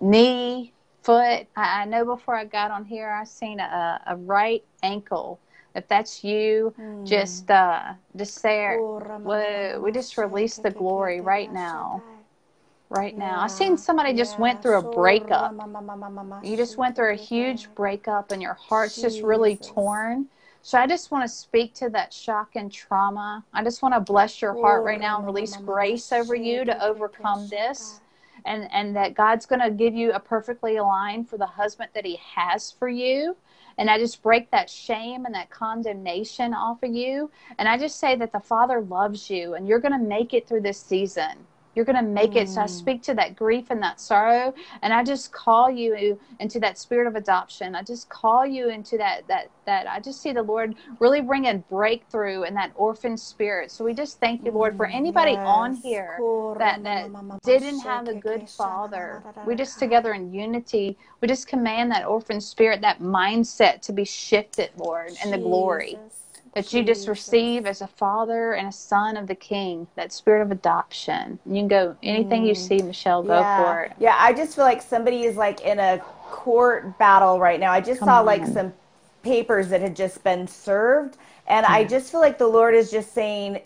knee foot I, I, know before i got on here i seen a, a right ankle if that's you mm. just uh just say Whoa, we just release the glory right now right now. Yeah, I seen somebody yeah. just went through a breakup. You just went through a huge breakup and your heart's Jesus. just really torn. So I just want to speak to that shock and trauma. I just want to bless your heart right now and release grace over you to overcome this. And, and that God's going to give you a perfectly aligned for the husband that He has for you. And I just break that shame and that condemnation off of you. And I just say that the Father loves you and you're going to make it through this season. You're going to make mm. it. So I mm. speak to that grief and that sorrow, and I just call you into that spirit of adoption. I just call you into that that that. I just see the Lord really bringing breakthrough in that orphan spirit. So we just thank you, Lord, for anybody yes. on here that that didn't have a good father. We just together in unity. We just command that orphan spirit, that mindset to be shifted, Lord, in the glory that you just receive as a father and a son of the king, that spirit of adoption. You can go anything mm. you see, Michelle, go yeah. for it. Yeah, I just feel like somebody is like in a court battle right now. I just Come saw on. like some papers that had just been served. And I just feel like the Lord is just saying,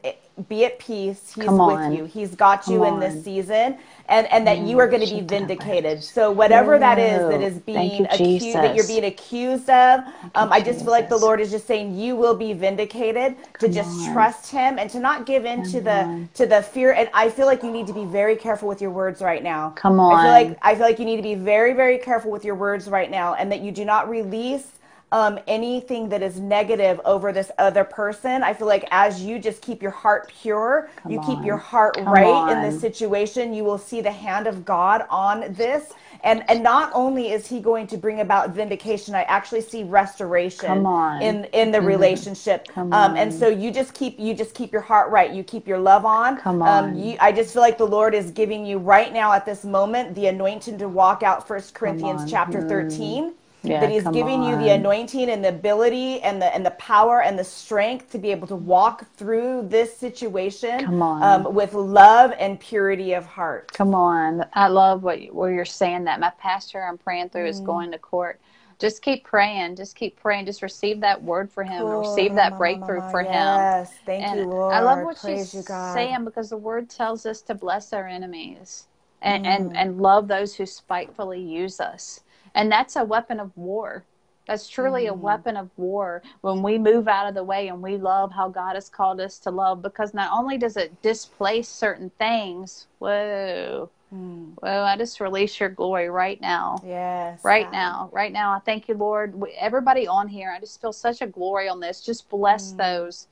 be at peace. He's with you. He's got you in this season and and that you are going to be vindicated. So whatever that is that is being accused that you're being accused of, um, I just feel like the Lord is just saying you will be vindicated to just trust Him and to not give in to the to the fear. And I feel like you need to be very careful with your words right now. Come on. I feel like I feel like you need to be very very careful with your words right now, and that you do not release um, anything that is negative over this other person. I feel like as you just keep your heart pure, Come you on. keep your heart Come right on. in this situation, you will see the hand of God on this. And and not only is he going to bring about vindication, I actually see restoration in in the mm-hmm. relationship. Um, and so you just keep you just keep your heart right. You keep your love on. Come um, on. Um, you, I just feel like the Lord is giving you right now at this moment the anointing to walk out First Corinthians chapter mm. 13 yeah, that he's giving on. you the anointing and the ability and the and the power and the strength to be able to walk through this situation um, with love and purity of heart. Come on, I love what you, where you're saying that. My pastor I'm praying through mm. is going to court. Just keep praying. Just keep praying. Just receive that word for him. Cool. Receive that breakthrough for him. Yes, thank and you, Lord. I love what Praise she's saying because the word tells us to bless our enemies and, mm. and, and love those who spitefully use us. And that's a weapon of war. That's truly mm. a weapon of war when we move out of the way and we love how God has called us to love because not only does it displace certain things, whoa, mm. whoa, I just release your glory right now. Yes. Right God. now. Right now. I thank you, Lord. Everybody on here, I just feel such a glory on this. Just bless mm. those.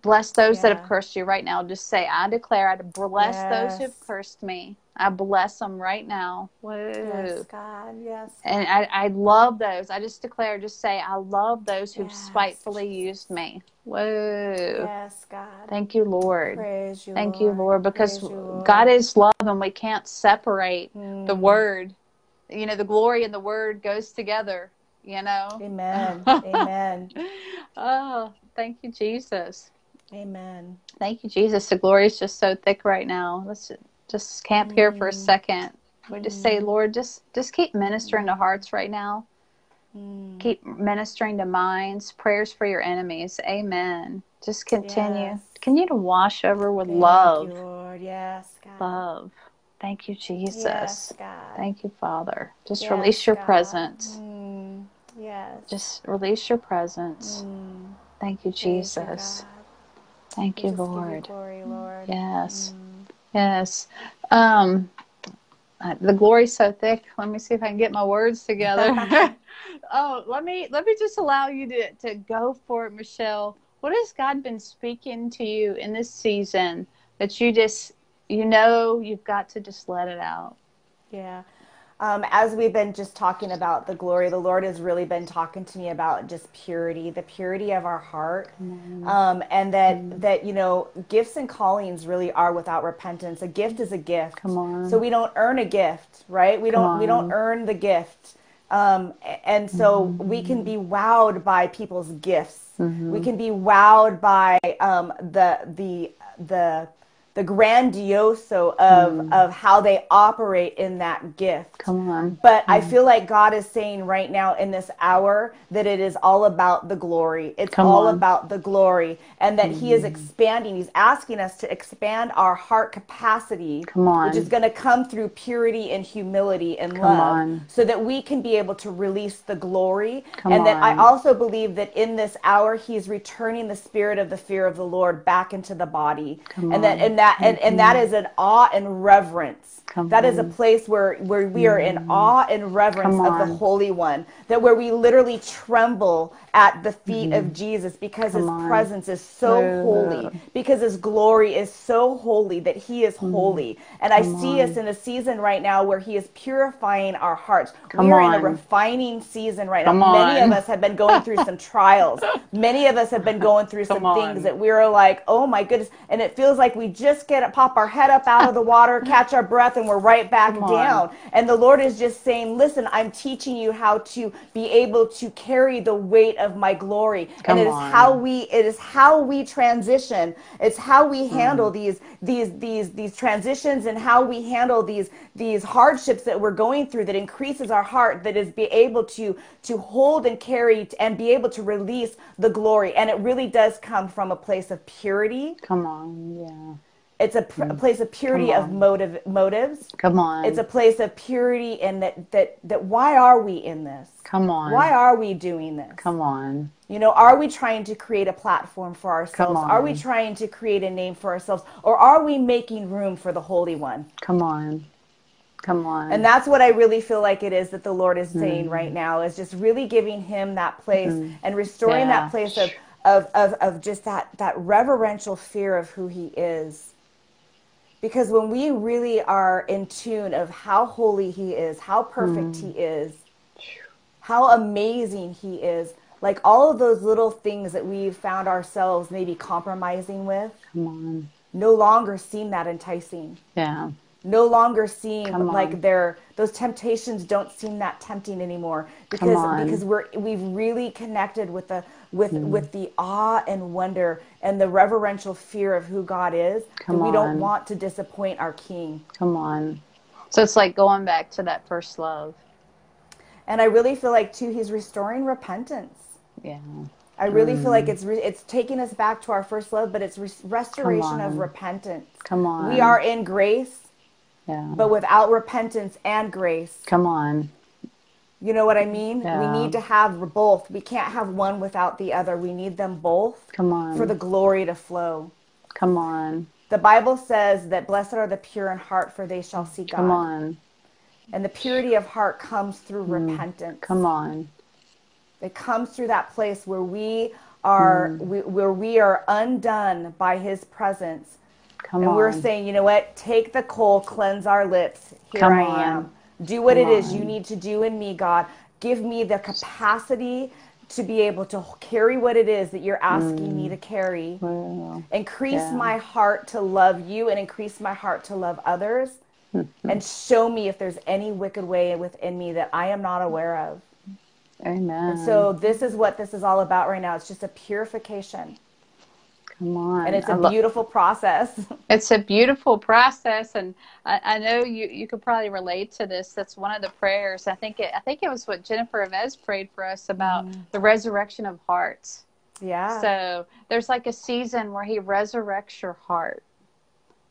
Bless those yeah. that have cursed you right now. Just say, I declare, I bless yes. those who have cursed me. I bless them right now. Woo. Yes, God. Yes. God. And I, I love those. I just declare, just say, I love those who've yes. spitefully used me. Whoa. Yes, God. Thank you, Lord. Praise you, Thank Lord. you, Lord, because you, Lord. God is love and we can't separate mm. the word. You know, the glory and the word goes together, you know? Amen. Amen. Oh, thank you, Jesus. Amen. Thank you, Jesus. The glory is just so thick right now. Let's just camp here for a mm. second. We just say, mm. Lord, just just keep ministering to hearts right now. Mm. Keep ministering to minds. Prayers for your enemies. Amen. Just continue. Yes. Continue to wash over with Thank love. You, Lord. Yes, God. Love. Thank you, Jesus. Yes. Thank you, Father. Just yes, release your God. presence. Mm. Yes. Just release your presence. Mm. Thank you, Jesus. You, Thank you, Lord. You glory, Lord. Yes. Mm. Yes. Um, uh, the glory's so thick. Let me see if I can get my words together. oh, let me let me just allow you to to go for it, Michelle. What has God been speaking to you in this season that you just you know you've got to just let it out? Yeah. Um, as we've been just talking about the glory, the Lord has really been talking to me about just purity, the purity of our heart, um, and that mm. that you know gifts and callings really are without repentance. A gift is a gift. Come on. So we don't earn a gift, right? We don't we don't earn the gift, um, and so mm-hmm. we can be wowed by people's gifts. Mm-hmm. We can be wowed by um, the the the the grandioso of mm. of how they operate in that gift. Come on. But mm. I feel like God is saying right now in this hour that it is all about the glory. It's Come all on. about the glory and that mm. he is mm. expanding. He's asking us to expand our heart capacity, Come on. which is going to come through purity and humility and Come love on. so that we can be able to release the glory. Come and that I also believe that in this hour he's returning the spirit of the fear of the Lord back into the body. And on. that and that that and, and that is an awe and reverence Come that on. is a place where where we are in mm. awe and reverence of the holy one that where we literally tremble at the feet mm. of jesus because Come his on. presence is so holy because his glory is so holy that he is mm. holy and i see on. us in a season right now where he is purifying our hearts we are in a refining season right now many of us have been going through some trials many of us have been going through some things that we're like oh my goodness and it feels like we just just get pop our head up out of the water, catch our breath, and we're right back down. And the Lord is just saying, listen, I'm teaching you how to be able to carry the weight of my glory. Come and it on. is how we it is how we transition. It's how we handle mm. these these these these transitions and how we handle these these hardships that we're going through that increases our heart that is be able to to hold and carry and be able to release the glory and it really does come from a place of purity come on yeah it's a, pr- a mm. place of purity of motive motives. Come on. It's a place of purity and that that that why are we in this? Come on. Why are we doing this? Come on. You know, are we trying to create a platform for ourselves? Are we trying to create a name for ourselves? Or are we making room for the Holy One? Come on. Come on. And that's what I really feel like it is that the Lord is saying mm. right now is just really giving him that place mm. and restoring yeah. that place of, of, of, of just that, that reverential fear of who he is because when we really are in tune of how holy he is how perfect mm. he is how amazing he is like all of those little things that we've found ourselves maybe compromising with Come on. no longer seem that enticing. Yeah. No longer seem like they're those temptations don't seem that tempting anymore. Because because we're we've really connected with the with mm. with the awe and wonder and the reverential fear of who God is. Come we don't want to disappoint our King. Come on. So it's like going back to that first love. And I really feel like too, He's restoring repentance. Yeah. I really mm. feel like mm. it's re- it's taking us back to our first love, but it's re- restoration of repentance. Come on. We are in grace. Yeah. But without repentance and grace. Come on. You know what I mean? Yeah. We need to have both. We can't have one without the other. We need them both. Come on. For the glory to flow. Come on. The Bible says that blessed are the pure in heart, for they shall see God. Come on. And the purity of heart comes through mm. repentance. Come on. It comes through that place where we are mm. we, where we are undone by his presence. Come on. and on. we're saying, you know what? Take the coal, cleanse our lips. Here Come I am. Do what Come it is you need to do in me, God. Give me the capacity to be able to carry what it is that you're asking mm. me to carry. Increase yeah. my heart to love you and increase my heart to love others. and show me if there's any wicked way within me that I am not aware of. Amen. And so this is what this is all about right now. It's just a purification. Come on. And it's a beautiful process. It's a beautiful process, and I, I, know you you could probably relate to this. That's one of the prayers. I think it I think it was what Jennifer Eivaz prayed for us about mm. the resurrection of hearts. Yeah. So there's like a season where He resurrects your heart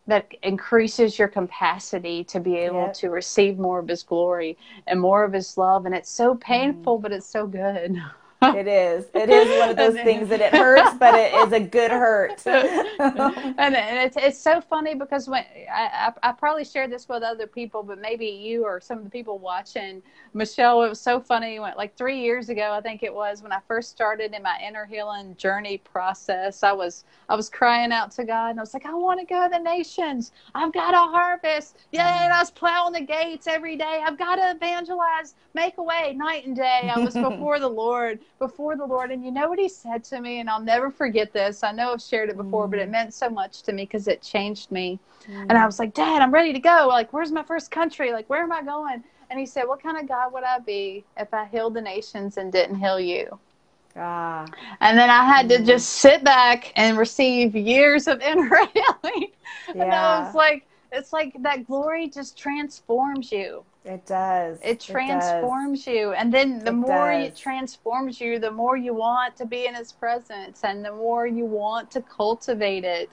that increases your capacity to be able yep. to receive more of his glory and more of his love and it's so painful mm. but it's so good it is. It is one of those things that it hurts, but it is a good hurt. and, and it's, it's so funny because when I, I, I, probably shared this with other people, but maybe you or some of the people watching, Michelle, it was so funny. When, like three years ago, I think it was when I first started in my inner healing journey process. I was I was crying out to God, and I was like, I want to go to the nations. I've got a harvest. Yeah, and I was plowing the gates every day. I've got to evangelize, make a way night and day. I was before the Lord, before the Lord. And you know what he said to me? And I'll never forget this. I know I've shared it before, mm. but it mm. meant so much to me because it changed me. Mm. And I was like, Dad, I'm ready to go. Like, where's my first country? Like, where am I going? And he said, What kind of God would I be if I healed the nations and didn't heal you? Ah. And then I had mm. to just sit back and receive years of inner healing. Yeah. And I was like, it's like that glory just transforms you. It does. It transforms it does. you. And then the it more does. it transforms you, the more you want to be in his presence and the more you want to cultivate it.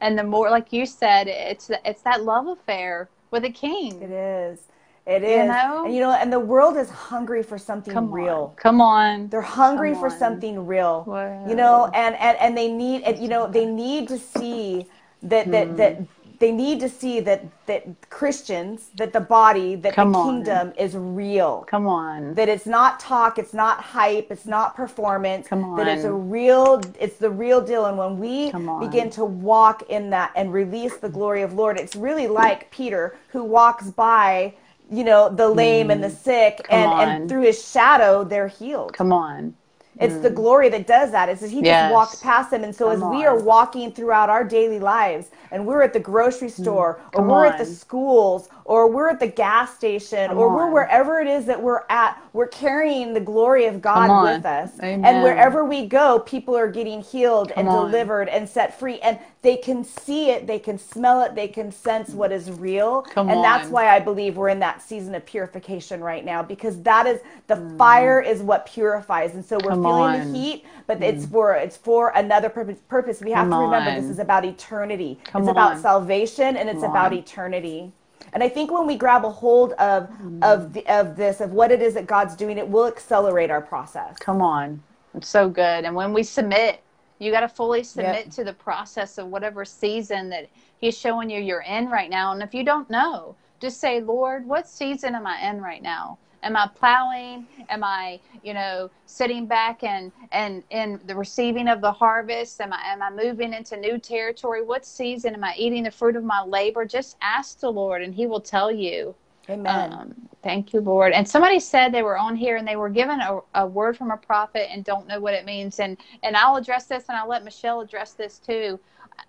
And the more like you said, it's it's that love affair with a king. It is. It is. You know? And you know, and the world is hungry for something Come real. On. Come on. They're hungry Come for on. something real. Wow. You know, and, and and they need you know, they need to see that that hmm. that they need to see that that Christians, that the body, that Come the kingdom is real. Come on. That it's not talk, it's not hype, it's not performance. Come on. That it's a real, it's the real deal. And when we begin to walk in that and release the glory of Lord, it's really like Peter who walks by, you know, the lame mm. and the mm. sick, and and through his shadow they're healed. Come on. It's mm. the glory that does that. It's that he yes. just walked past them. And so Come as on. we are walking throughout our daily lives and we're at the grocery mm. store mm. or we're on. at the schools or we're at the gas station Come or on. we're wherever it is that we're at, we're carrying the glory of God with us. Amen. And wherever we go, people are getting healed Come and on. delivered and set free. And they can see it, they can smell it, they can sense what is real. Come and that's why I believe we're in that season of purification right now because that is the mm. fire is what purifies. And so we're Come feeling on. the heat, but mm. it's for it's for another purpose. Purpose. We have Come to remember on. this is about eternity. Come it's about salvation and it's about eternity. And I think when we grab a hold of mm. of the, of this of what it is that God's doing, it will accelerate our process. Come on. It's so good. And when we submit you got to fully submit yep. to the process of whatever season that He's showing you you're in right now. And if you don't know, just say, Lord, what season am I in right now? Am I plowing? Am I, you know, sitting back and and in the receiving of the harvest? Am I am I moving into new territory? What season am I eating the fruit of my labor? Just ask the Lord, and He will tell you. Amen. Um, thank you, Lord. And somebody said they were on here and they were given a, a, word from a prophet and don't know what it means. And and I'll address this and I'll let Michelle address this too.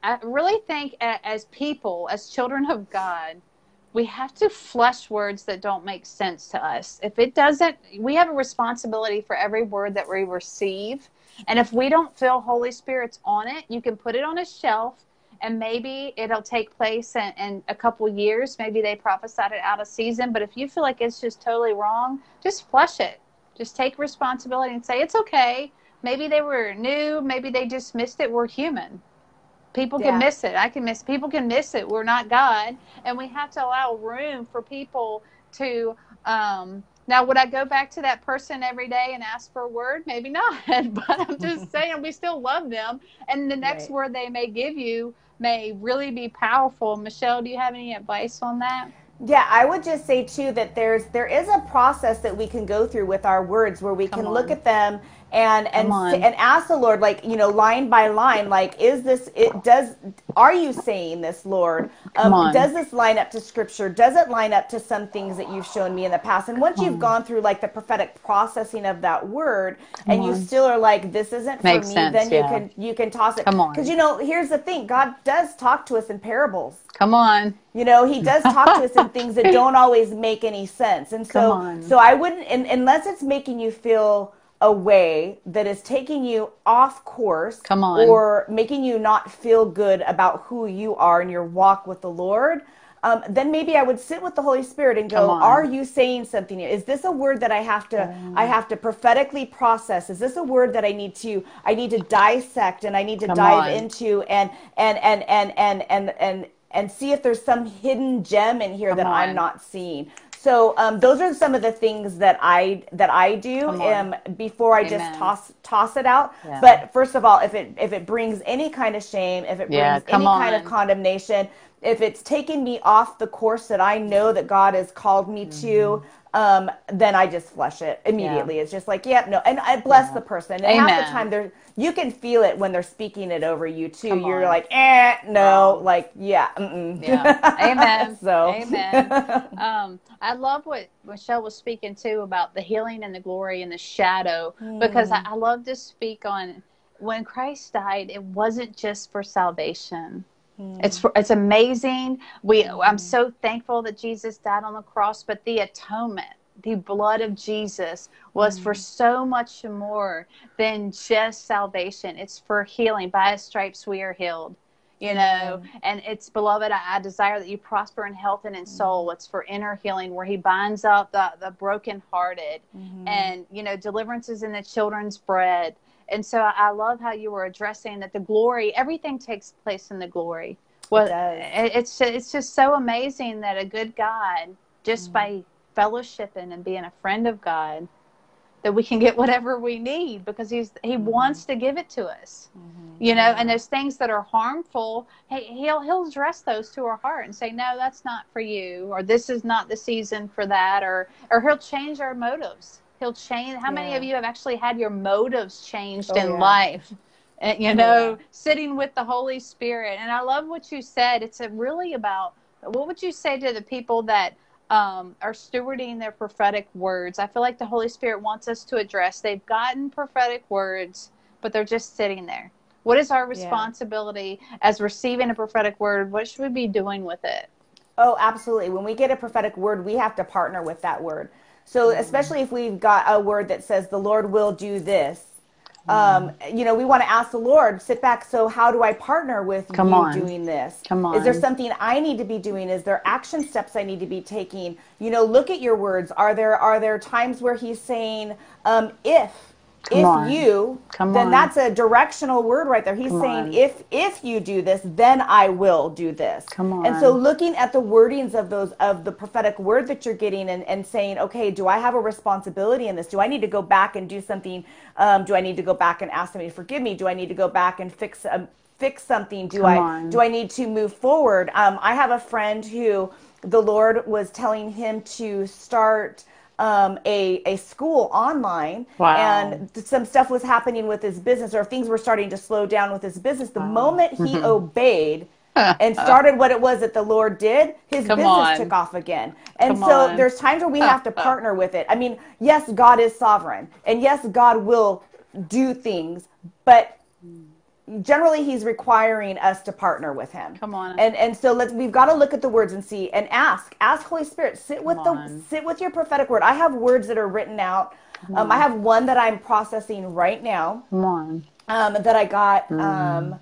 I really think as people, as children of God, we have to flush words that don't make sense to us. If it doesn't, we have a responsibility for every word that we receive. And if we don't feel Holy Spirit's on it, you can put it on a shelf and maybe it'll take place in, in a couple years. Maybe they prophesied it out of season. But if you feel like it's just totally wrong, just flush it. Just take responsibility and say, it's okay. Maybe they were new. Maybe they just missed it. We're human. People can yeah. miss it. I can miss. People can miss it. We're not God, and we have to allow room for people to um, now, would I go back to that person every day and ask for a word? Maybe not. But I'm just saying we still love them. And the next right. word they may give you may really be powerful. Michelle, do you have any advice on that? Yeah, I would just say too that there's there is a process that we can go through with our words where we Come can on. look at them and and and ask the Lord, like you know, line by line, like is this it does are you saying this, Lord? Um, does this line up to Scripture? Does it line up to some things that you've shown me in the past? And once Come you've on. gone through like the prophetic processing of that word, Come and on. you still are like, this isn't Makes for me, sense, then yeah. you can you can toss it. Come on, because you know, here's the thing: God does talk to us in parables. Come on. You know, he does talk to us in things that don't always make any sense. And so so I wouldn't and, unless it's making you feel a way that is taking you off course Come on. or making you not feel good about who you are in your walk with the Lord, um, then maybe I would sit with the Holy Spirit and go, "Are you saying something? Is this a word that I have to mm. I have to prophetically process? Is this a word that I need to I need to dissect and I need to Come dive on. into and and and and and and and and see if there's some hidden gem in here Come that on. I'm not seeing?" So um, those are some of the things that I that I do um, before I Amen. just toss toss it out. Yeah. But first of all, if it if it brings any kind of shame, if it brings yeah, any on. kind of condemnation, if it's taking me off the course that I know that God has called me mm-hmm. to, um, then I just flush it immediately. Yeah. It's just like, yeah, no, and I bless yeah. the person. And Amen. half the time, they're you can feel it when they're speaking it over you too. Come You're on. like, eh, no, like, yeah, mm-mm. yeah, amen. so, amen. Um, I love what Michelle was speaking too about the healing and the glory and the shadow, mm. because I, I love to speak on when Christ died. It wasn't just for salvation. Mm. It's it's amazing. We mm. I'm so thankful that Jesus died on the cross, but the atonement, the blood of Jesus was mm. for so much more than just salvation. It's for healing. By his stripes we are healed. You know, and it's beloved, I, I, desire that you prosper in health and in soul. Mm. It's for inner healing where he binds up the, the brokenhearted mm-hmm. and, you know, deliverance is in the children's bread and so I love how you were addressing that the glory, everything takes place in the glory. Well, it it's it's just so amazing that a good God, just mm-hmm. by fellowshipping and being a friend of God, that we can get whatever we need because he's he mm-hmm. wants to give it to us. Mm-hmm. You know, and those things that are harmful, hey, he'll he'll address those to our heart and say, no, that's not for you, or this is not the season for that, or or he'll change our motives He'll change. How yeah. many of you have actually had your motives changed oh, in yeah. life? And, you know, yeah. sitting with the Holy Spirit. And I love what you said. It's really about what would you say to the people that um, are stewarding their prophetic words? I feel like the Holy Spirit wants us to address. They've gotten prophetic words, but they're just sitting there. What is our responsibility as receiving a prophetic word? What should we be doing with it? Oh, absolutely. When we get a prophetic word, we have to partner with that word. So especially if we've got a word that says the Lord will do this, um, you know, we want to ask the Lord, sit back. So how do I partner with Come you on. doing this? Come on. Is there something I need to be doing? Is there action steps I need to be taking? You know, look at your words. Are there are there times where He's saying, um, if Come if on. you Come then on. that's a directional word right there he's Come saying on. if if you do this then i will do this Come on. and so looking at the wordings of those of the prophetic word that you're getting and, and saying okay do i have a responsibility in this do i need to go back and do something um, do i need to go back and ask somebody to forgive me do i need to go back and fix um, fix something do Come i on. do i need to move forward um, i have a friend who the lord was telling him to start um, a, a school online wow. and some stuff was happening with his business or things were starting to slow down with his business the wow. moment he obeyed and started what it was that the lord did his Come business on. took off again and Come so on. there's times where we have to partner with it i mean yes god is sovereign and yes god will do things but generally he's requiring us to partner with him. Come on. And and so let's we've got to look at the words and see and ask ask holy spirit sit come with on. the sit with your prophetic word. I have words that are written out. Um, i have one that i'm processing right now. Come on. Um, that i got mm. um,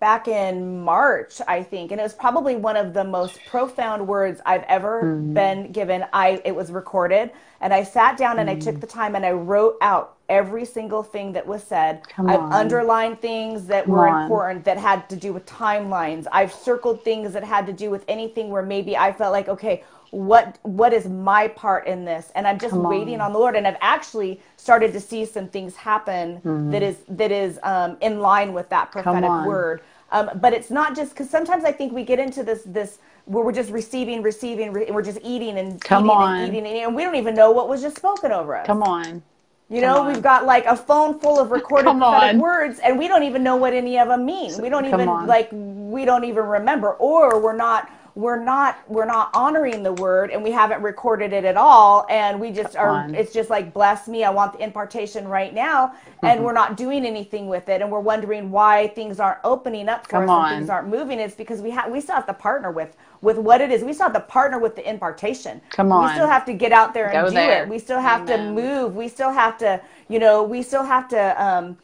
back in march i think. And it was probably one of the most profound words i've ever mm. been given. I it was recorded and i sat down and mm. i took mm. the time and i wrote out every single thing that was said. I've underlined things that Come were on. important that had to do with timelines. I've circled things that had to do with anything where maybe I felt like, okay, what what is my part in this? And I'm just Come waiting on. on. the Lord. And I've actually started to see some things happen mm-hmm. that is that is um, in line with that prophetic word. Um, but it's not just because sometimes I think we get into this this where we're just receiving, receiving, re- and we're just eating and Come eating on. and eating, and, and we don't even know what was just spoken over us. Come on. You know, we've got like a phone full of recorded prophetic words, and we don't even know what any of them mean. We don't even like we don't even remember, or we're not we're not we're not honoring the word and we haven't recorded it at all and we just are it's just like bless me i want the impartation right now mm-hmm. and we're not doing anything with it and we're wondering why things aren't opening up for Come us on. things aren't moving it's because we have we still have to partner with with what it is we still have to partner with the impartation Come on. we still have to get out there and Go do there. it we still have Amen. to move we still have to you know we still have to um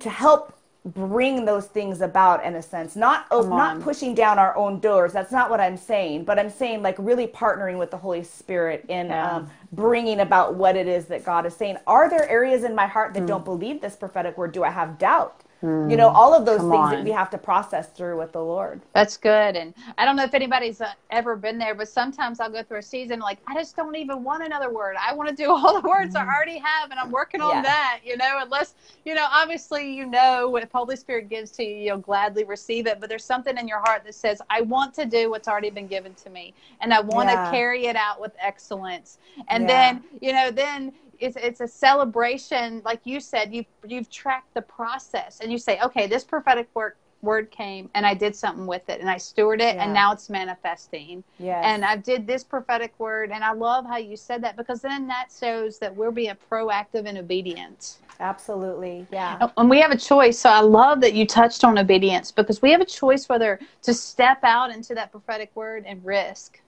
to help bring those things about in a sense not oh, not pushing down our own doors that's not what i'm saying but i'm saying like really partnering with the holy spirit in yeah. um, bringing about what it is that god is saying are there areas in my heart that mm. don't believe this prophetic word do i have doubt Mm, you know, all of those things on. that we have to process through with the Lord. That's good. And I don't know if anybody's uh, ever been there, but sometimes I'll go through a season like, I just don't even want another word. I want to do all the words mm-hmm. I already have, and I'm working on yeah. that, you know, unless, you know, obviously, you know, if Holy Spirit gives to you, you'll gladly receive it. But there's something in your heart that says, I want to do what's already been given to me, and I want yeah. to carry it out with excellence. And yeah. then, you know, then it's it's a celebration like you said you've you've tracked the process and you say okay this prophetic work word came and I did something with it and I stewarded it yeah. and now it's manifesting. Yeah. And I did this prophetic word and I love how you said that because then that shows that we're being proactive and obedience. Absolutely. Yeah. And we have a choice. So I love that you touched on obedience because we have a choice whether to step out into that prophetic word and risk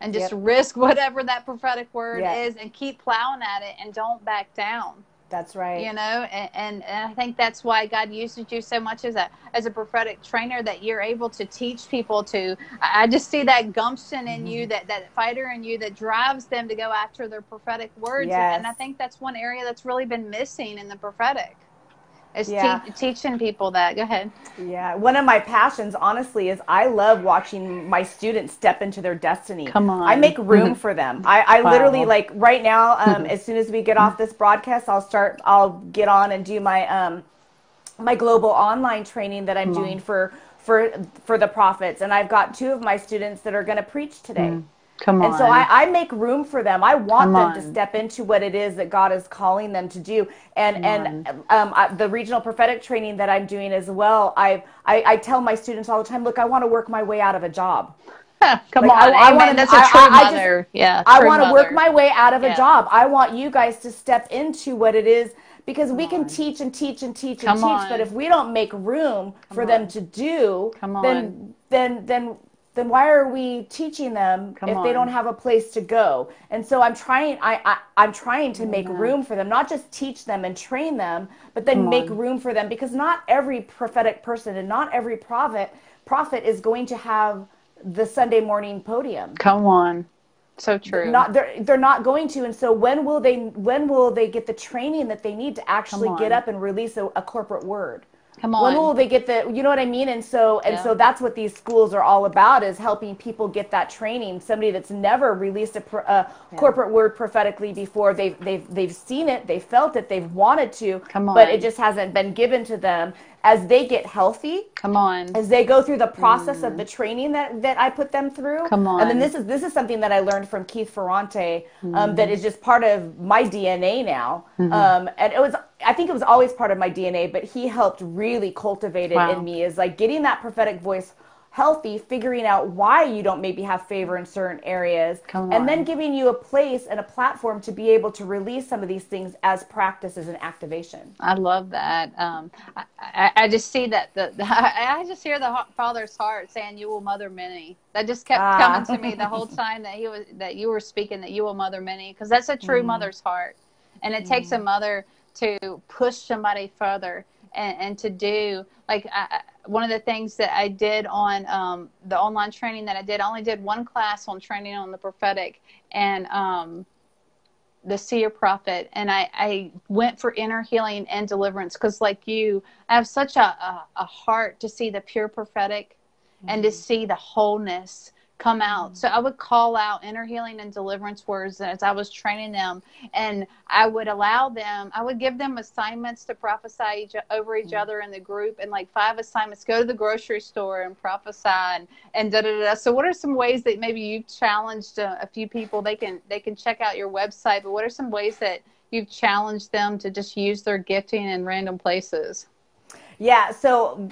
and just yep. risk whatever that prophetic word is and keep plowing at it and don't back down. That's right. You know, and, and, and, I think that's why God uses you so much as a as a prophetic trainer that you're able to teach people to. I just see that gumption in mm-hmm. you, that that fighter in you that drives them to go after their prophetic words. Yes. And I think that's one area that's really been missing in the prophetic is yeah. te- teaching people that. Go ahead. Yeah, one of my passions, honestly, is I love watching my students step into their destiny. Come on, I make room for them. I, I wow. literally like right now. Um, as soon as we get off this broadcast, I'll start. I'll get on and do my um, my global online training that I'm Come doing on. for for for the prophets, and I've got two of my students that are going to preach today. Mm. Come on. And so I, I make room for them. I want Come them on. to step into what it is that God is calling them to do. And Come and um, I, the regional prophetic training that I'm doing as well, I, I I tell my students all the time, look, I want to work my way out of a job. Come like, on, I, I want that's a true I, mother. Just, yeah, I want to work my way out of yeah. a job. I want you guys to step into what it is because Come we can on. teach and teach and teach and teach, on. but if we don't make room Come for on. them to do, then then then then why are we teaching them Come if on. they don't have a place to go? And so I'm trying I, I am trying to make room for them, not just teach them and train them, but then Come make on. room for them because not every prophetic person and not every prophet prophet is going to have the Sunday morning podium. Come on. So true. Not they're they're not going to, and so when will they when will they get the training that they need to actually get up and release a, a corporate word? Come on. When will they get the you know what I mean? And so and yeah. so that's what these schools are all about is helping people get that training. Somebody that's never released a, a yeah. corporate word prophetically before, they've they've they've seen it, they felt it, they've wanted to, Come on. but it just hasn't been given to them as they get healthy come on as they go through the process mm. of the training that that i put them through come on and then this is this is something that i learned from keith ferrante um, mm. that is just part of my dna now mm-hmm. um, and it was i think it was always part of my dna but he helped really cultivate it wow. in me is like getting that prophetic voice healthy, figuring out why you don't maybe have favor in certain areas, and then giving you a place and a platform to be able to release some of these things as practices and activation. I love that. Um, I, I, I, just see that the, the, I just hear the Father's heart saying, "You will mother many." That just kept ah. coming to me the whole time that he was that you were speaking that you will mother many because that's a true mm. mother's heart, and it mm. takes a mm. mother to push somebody further and, and to do like I, one of the things that I did on um, the online training that I did, I only did one class on training on the prophetic and um, the seer prophet, and I, I went for inner healing and deliverance because, like you, I have such a, a, a heart to see the pure prophetic mm-hmm. and to mm-hmm. see the wholeness come out. So I would call out inner healing and deliverance words as I was training them, and I would allow them. I would give them assignments to prophesy each, over each mm-hmm. other in the group, and like five assignments. Go to the grocery store and prophesy, and, and da da da. So, what are some ways that maybe you've challenged a, a few people? They can they can check out your website, but what are some ways that you've challenged them to just use their gifting in random places? Yeah, so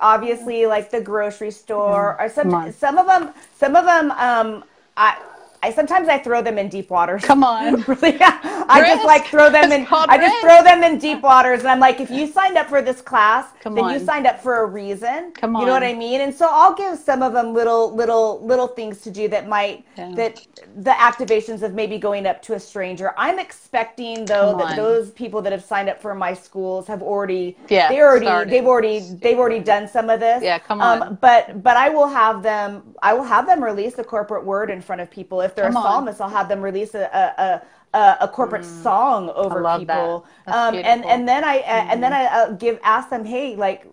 obviously, like the grocery store, or some some of them, some of them, um, I I sometimes I throw them in deep waters. Come on, really? I risk. just like throw them in. I just throw them in deep waters, and I'm like, if you signed up for this class, Come then on. you signed up for a reason. Come on, you know what I mean? And so I'll give some of them little, little, little things to do that might yeah. that the activations of maybe going up to a stranger. I'm expecting though that those people that have signed up for my schools have already, yeah, they already, started. they've already, they've already done some of this. Yeah, come on. Um, but but I will have them, I will have them release the corporate word in front of people if if they're Come a on. psalmist, I'll have them release a a, a, a corporate song over Mm. people. that. Um, and. And then I and then I uh, give ask them, hey, like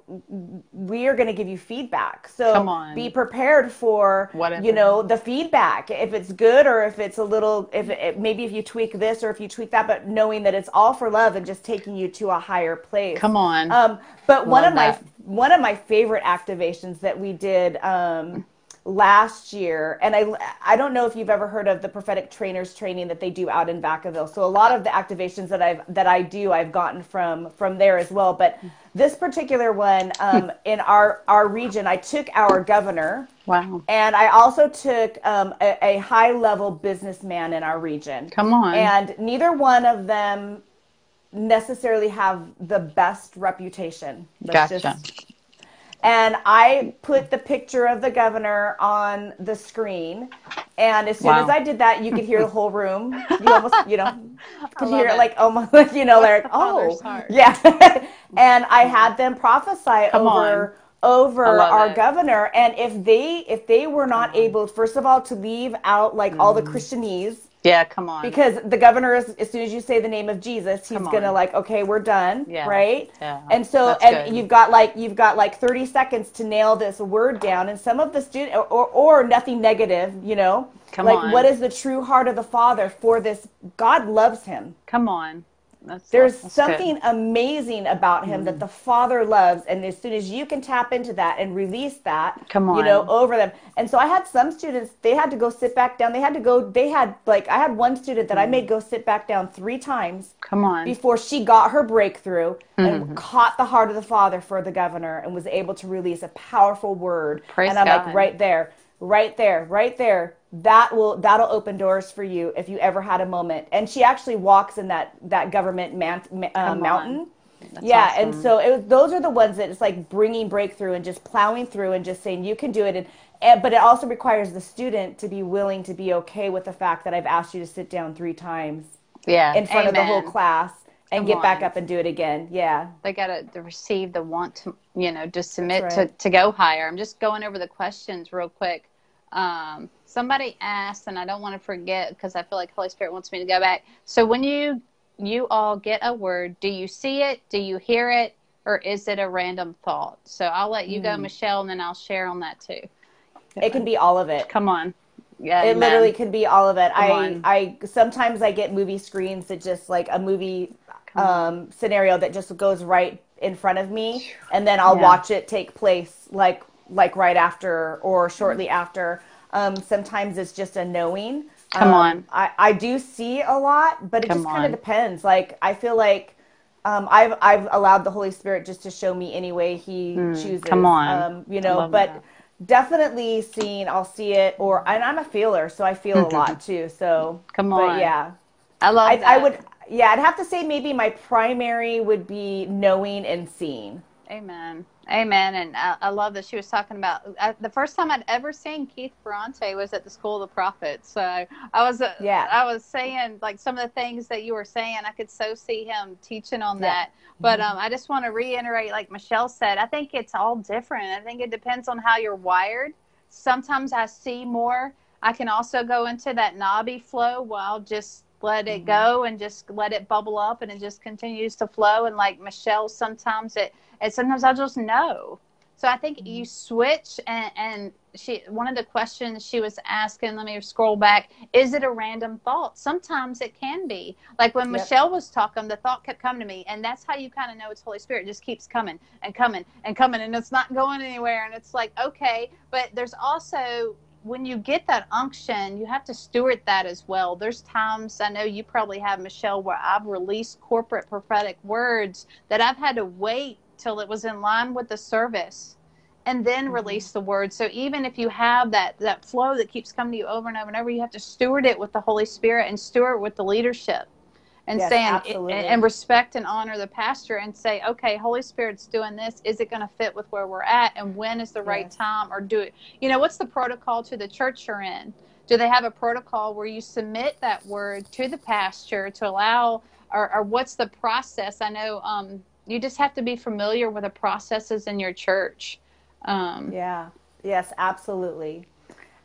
we are going to give you feedback. So Come on. be prepared for Whatever. you know the feedback if it's good or if it's a little if it, maybe if you tweak this or if you tweak that, but knowing that it's all for love and just taking you to a higher place. Come on. Um, but one Love of my one of my favorite activations that we did um, last year, and I I don't know if you've ever heard of the prophetic trainers training that they do out in Vacaville. So a lot of the activations that I've that I do, I've gotten from from there as well. But this particular one um, in our our region, I took our governor. wow. And I also took um, a, a high level businessman in our region. Come on. And neither one of them necessarily have the best reputation. Let's Gotcha. And I put the picture of the governor on the screen. And as soon Wow. as I did that, you could hear the whole room. You almost, you know, could hear it. like almost like, you know, What's like, oh, yeah. and I mm-hmm. had them prophesy Come over I over our it. governor. And if they if they were not mm-hmm. able, first of all, to leave out like all the mm-hmm. Christianese, Yeah, come on. because the governor is as soon as you say the name of Jesus, he's gonna like, okay, we're done, Yeah. right? Yeah. And so That's and good. you've got like you've got like 30 seconds to nail this word down and some of the student or, or, or nothing negative, you know? Come like on. what is the true heart of the father for this God loves him. come on. That's There's that's good. something amazing about him Mm. that the Father loves, and as soon as you can tap into that and release that, Come on, you know, over them. And so I had some students; they had to go sit back down. They had to go. They had like I had one student that I Mm. made go sit back down three times Come on. before she got her breakthrough and Mm-hmm. caught the heart of the Father for the governor and was able to release a powerful word. Praise and I'm God. like, right there, right there, right there. That will that'll open doors for you if you ever had a moment. And she actually walks in that that government man, uh, mountain. That's yeah, and so it those are the ones that it's like bringing breakthrough and just plowing through and just saying you can do it. And, and but it also requires the student to be willing to be okay with the fact that I've asked you to sit down three times yeah. in front of the whole class and get back up and do it again. Yeah. they got to receive the want to you know to submit That's to, to go higher i'm just going over the questions real quick um, somebody asked and i don't want to forget because i feel like holy spirit wants me to go back so when you you all get a word do you see it do you hear it or is it a random thought so i'll let you go Hmm. michelle and then i'll share on that too It can be all of it. come on yeah It literally can be all of it. Come I on. I sometimes I get movie screens that just like a movie um, scenario that just goes right in front of me, and then I'll Yeah. watch it take place like like right after or shortly after. Um, sometimes it's just a knowing. Come Um, on. I I do see a lot, but it Come just kind of depends. Like I feel like. Um, I've I've allowed the Holy Spirit just to show me any way He chooses. Hmm. come on. um, you know. But that. definitely seeing i'll see it or and i'm a feeler so i feel a lot too so Come but on. yeah i love I. I would yeah i'd have to say maybe my primary would be knowing and seeing Amen. Amen. And I, I love that she was talking about uh, the first time I'd ever seen Keith Ferrante was at the School of the Prophets. So I was, uh, Yeah. I was saying like some of the things that you were saying, I could so see him teaching on Yeah. that. But um, I just want to reiterate, like Michelle said, I think it's all different. I think it depends on how you're wired. Sometimes I see more. I can also go into that nabi flow while just let it mm-hmm. go and just let it bubble up and it just continues to flow. And like Michelle, sometimes it, and sometimes I'll just know. So I think you mm-hmm. switch and, and she one of the questions she was asking, let me scroll back, is it a random thought? Sometimes it can be. Like when Yep. Michelle was talking, the thought kept coming to me, and that's how you kind of know it's Holy Spirit. It just keeps coming and coming and coming and it's not going anywhere. And it's like, okay, but there's also when you get that unction, you have to steward that as well. There's times I know you probably have, Michelle, where I've released corporate prophetic words that I've had to wait till it was in line with the service and then Mm-hmm. release the word. So even if you have that that flow that keeps coming to you over and over and over, you have to steward it with the Holy Spirit and steward with the leadership. And Yes, saying absolutely. and respect and honor the pastor and say, okay, Holy Spirit's doing this. Is it going to fit with where we're at? And when is the right Yes. time? Or do it? You know, what's the protocol to the church you're in? Do they have a protocol where you submit that word to the pastor to allow, or, or what's the process? I know um, you just have to be familiar with the processes in your church. Um, yeah yes absolutely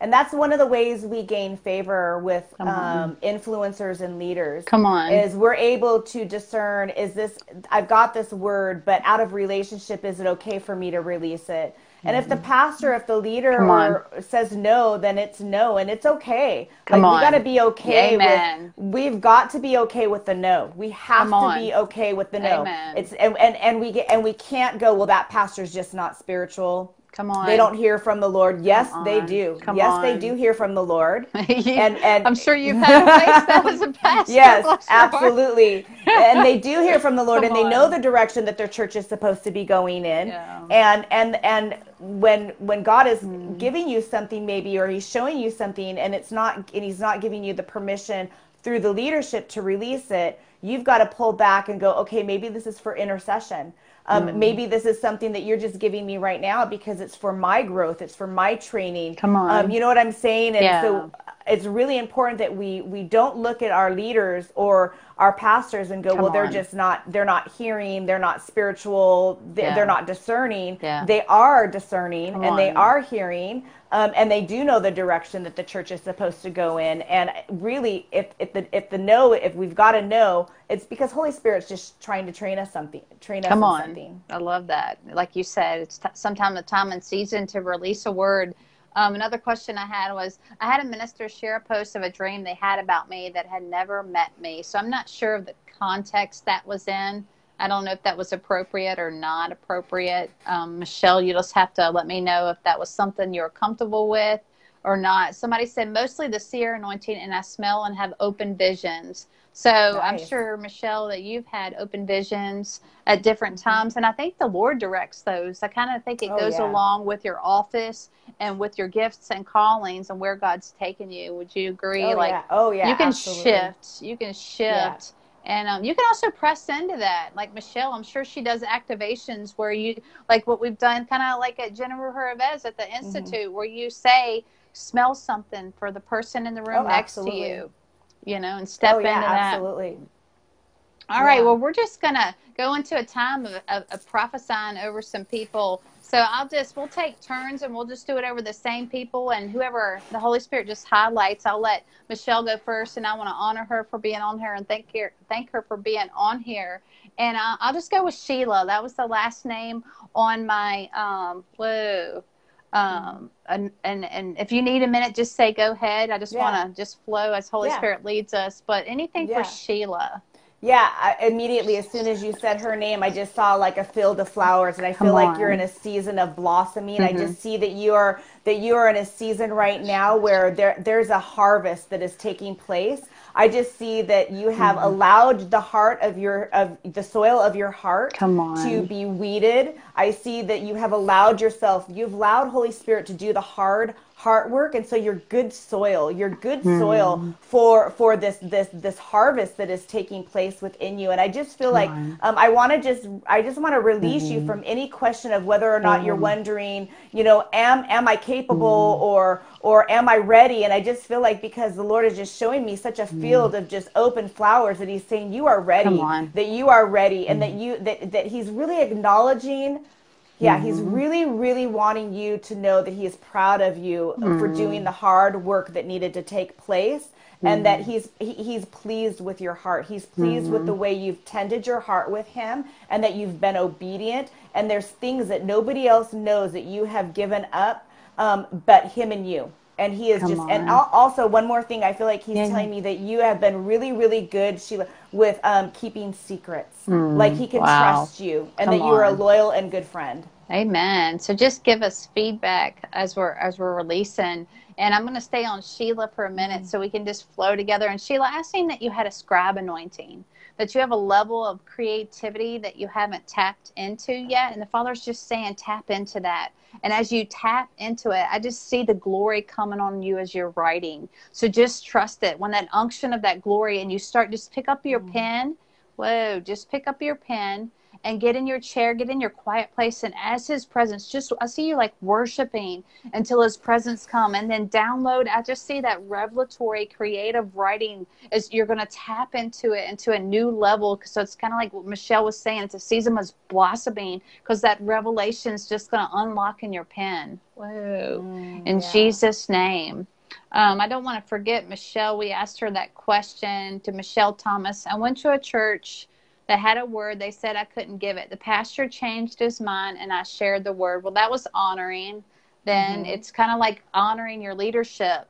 and that's one of the ways we gain favor with um, influencers and leaders come on is we're able to discern is this i've got this word but out of relationship is it okay for me to release it and if the Mm-hmm. pastor, if the leader says no, then it's no, and it's okay. Come like on. we got to be okay Amen. with. We've got to be okay with the no. We have to be okay with the no. Amen. It's and, and and we get and we can't go. Well, that pastor's just not spiritual. Come on They don't hear from the Lord. Yes, they do. Come yes, they do hear from the Lord. You- and- and- i'm sure you've had a face that was a pastor Yes, bless your heart. absolutely. and they do hear from the Lord Come and they know the direction that their church is supposed to be going in. Yeah. And and and when when God is Hmm. giving you something maybe or he's showing you something and it's not and he's not giving you the permission through the leadership to release it, you've got to pull back and go, okay, maybe this is for intercession. Um, Hmm. Maybe this is something that you're just giving me right now because it's for my growth, it's for my training. Come on. Um, you know what I'm saying? And Yeah. so it's really important that we we don't look at our leaders or our pastors and go Come well they're on. just not they're not hearing they're not spiritual they, Yeah. they're not discerning Yeah. they are discerning Come and they are hearing um, and they do know the direction that the church is supposed to go in and really if, if the if the no if we've got to know it's because holy spirit's just trying to train us something train us Come in on. something I love that. Like you said, it's t- sometime the time and season to release a word. Um, another question I had was I had a minister share a post of a dream they had about me that had never met me. So I'm not sure of the context that was in. I don't know if that was appropriate or not appropriate. Um, Michelle, you just have to let me know if that was something you're comfortable with or not. Somebody said mostly the seer anointing, and I smell and have open visions. So I'm sure, Michelle, that you've had open visions at different times, and I think the Lord directs those. I kind of think it Oh, goes yeah. along with your office and with your gifts and callings and where God's taken you. Would you agree? oh like yeah oh yeah you can absolutely. shift, you can shift. And um, you can also press into that. Like Michelle, I'm sure she does activations where you, like what we've done, kind of like at Jennifer Eivaz at the Mm-hmm. Institute, where you say, smell something for the person in the room Oh, next absolutely. to you, you know, and step oh yeah into that. absolutely All right. Yeah. Well, we're just gonna go into a time of, of, of prophesying over some people. So I'll just we'll take turns and we'll just do it over the same people and whoever the Holy Spirit just highlights. I'll let Michelle go first, and I want to honor her for being on here and thank her thank her for being on here. And uh, I'll just go with Sheila. That was the last name on my um. Whoa. Um and, and and if you need a minute, just say go ahead. I just Yeah. want to just flow as Holy Yeah. Spirit leads us. But anything Yeah. for Sheila. Yeah, I, immediately as soon as you said her name, I just saw like a field of flowers, and I feel like you're in a season of blossoming. I Mhm. just see that you are that you are in a season right now where there there's a harvest that is taking place. I just see that you have Mm-hmm. allowed the heart of your of the soil of your heart to be weeded. I see that you have allowed yourself, you've allowed Holy Spirit to do the hard heart work and so you're good soil. You're good Hmm. soil for for this this this harvest that is taking place within you. And I just feel like um, I want to just I just want to release Mm-hmm. you from any question of whether or not you're wondering, you know, am am I capable Mm-hmm. or or am I ready? And I just feel like because the Lord is just showing me such a field of just open flowers that He's saying you are ready, Mm. That you are ready, and that you that that He's really acknowledging. Yeah, he's Mm-hmm. really, really wanting you to know that he is proud of you for Mm-hmm. doing the hard work that needed to take place, and that Mm-hmm. he's he, he's pleased with your heart. He's pleased with the way you've tended your heart with him, and that you've been obedient. And there's things that nobody else knows that you have given up, um, but him and you. And he is Come just. And on. al- also, one more thing, I feel like he's Yeah, telling me that you have been really, really good, Sheila, with um, keeping secrets. Like he can Mm, wow. trust you, and Come that you are a loyal and good friend. Amen. So just give us feedback as we're as we're releasing. And I'm going to stay on Sheila for a minute Mm-hmm. so we can just flow together. And Sheila, I've seen that you had a scribe anointing, that you have a level of creativity that you haven't tapped into yet. And the Father's just saying, tap into that. And as you tap into it, I just see the glory coming on you as you're writing. So just trust it. When that unction of that glory and you start, just pick up your Mm-hmm. pen. Whoa, just pick up your pen and get in your chair, get in your quiet place, and as His presence, just I see you like worshiping until His presence come, and then download. I just see that revelatory, creative writing as you're going to tap into it into a new level. So it's kind of like what Michelle was saying. It's a season of blossoming because that revelation is just going to unlock in your pen. Whoa! Mm, in yeah. Jesus' name. Um, I don't want to forget Michelle. We asked her that question to Michelle Thomas. I went to a church that had a word. They said I couldn't give it. The pastor changed his mind and I shared the word. Well, that was honoring. Then mm-hmm. it's kind of like honoring your leadership.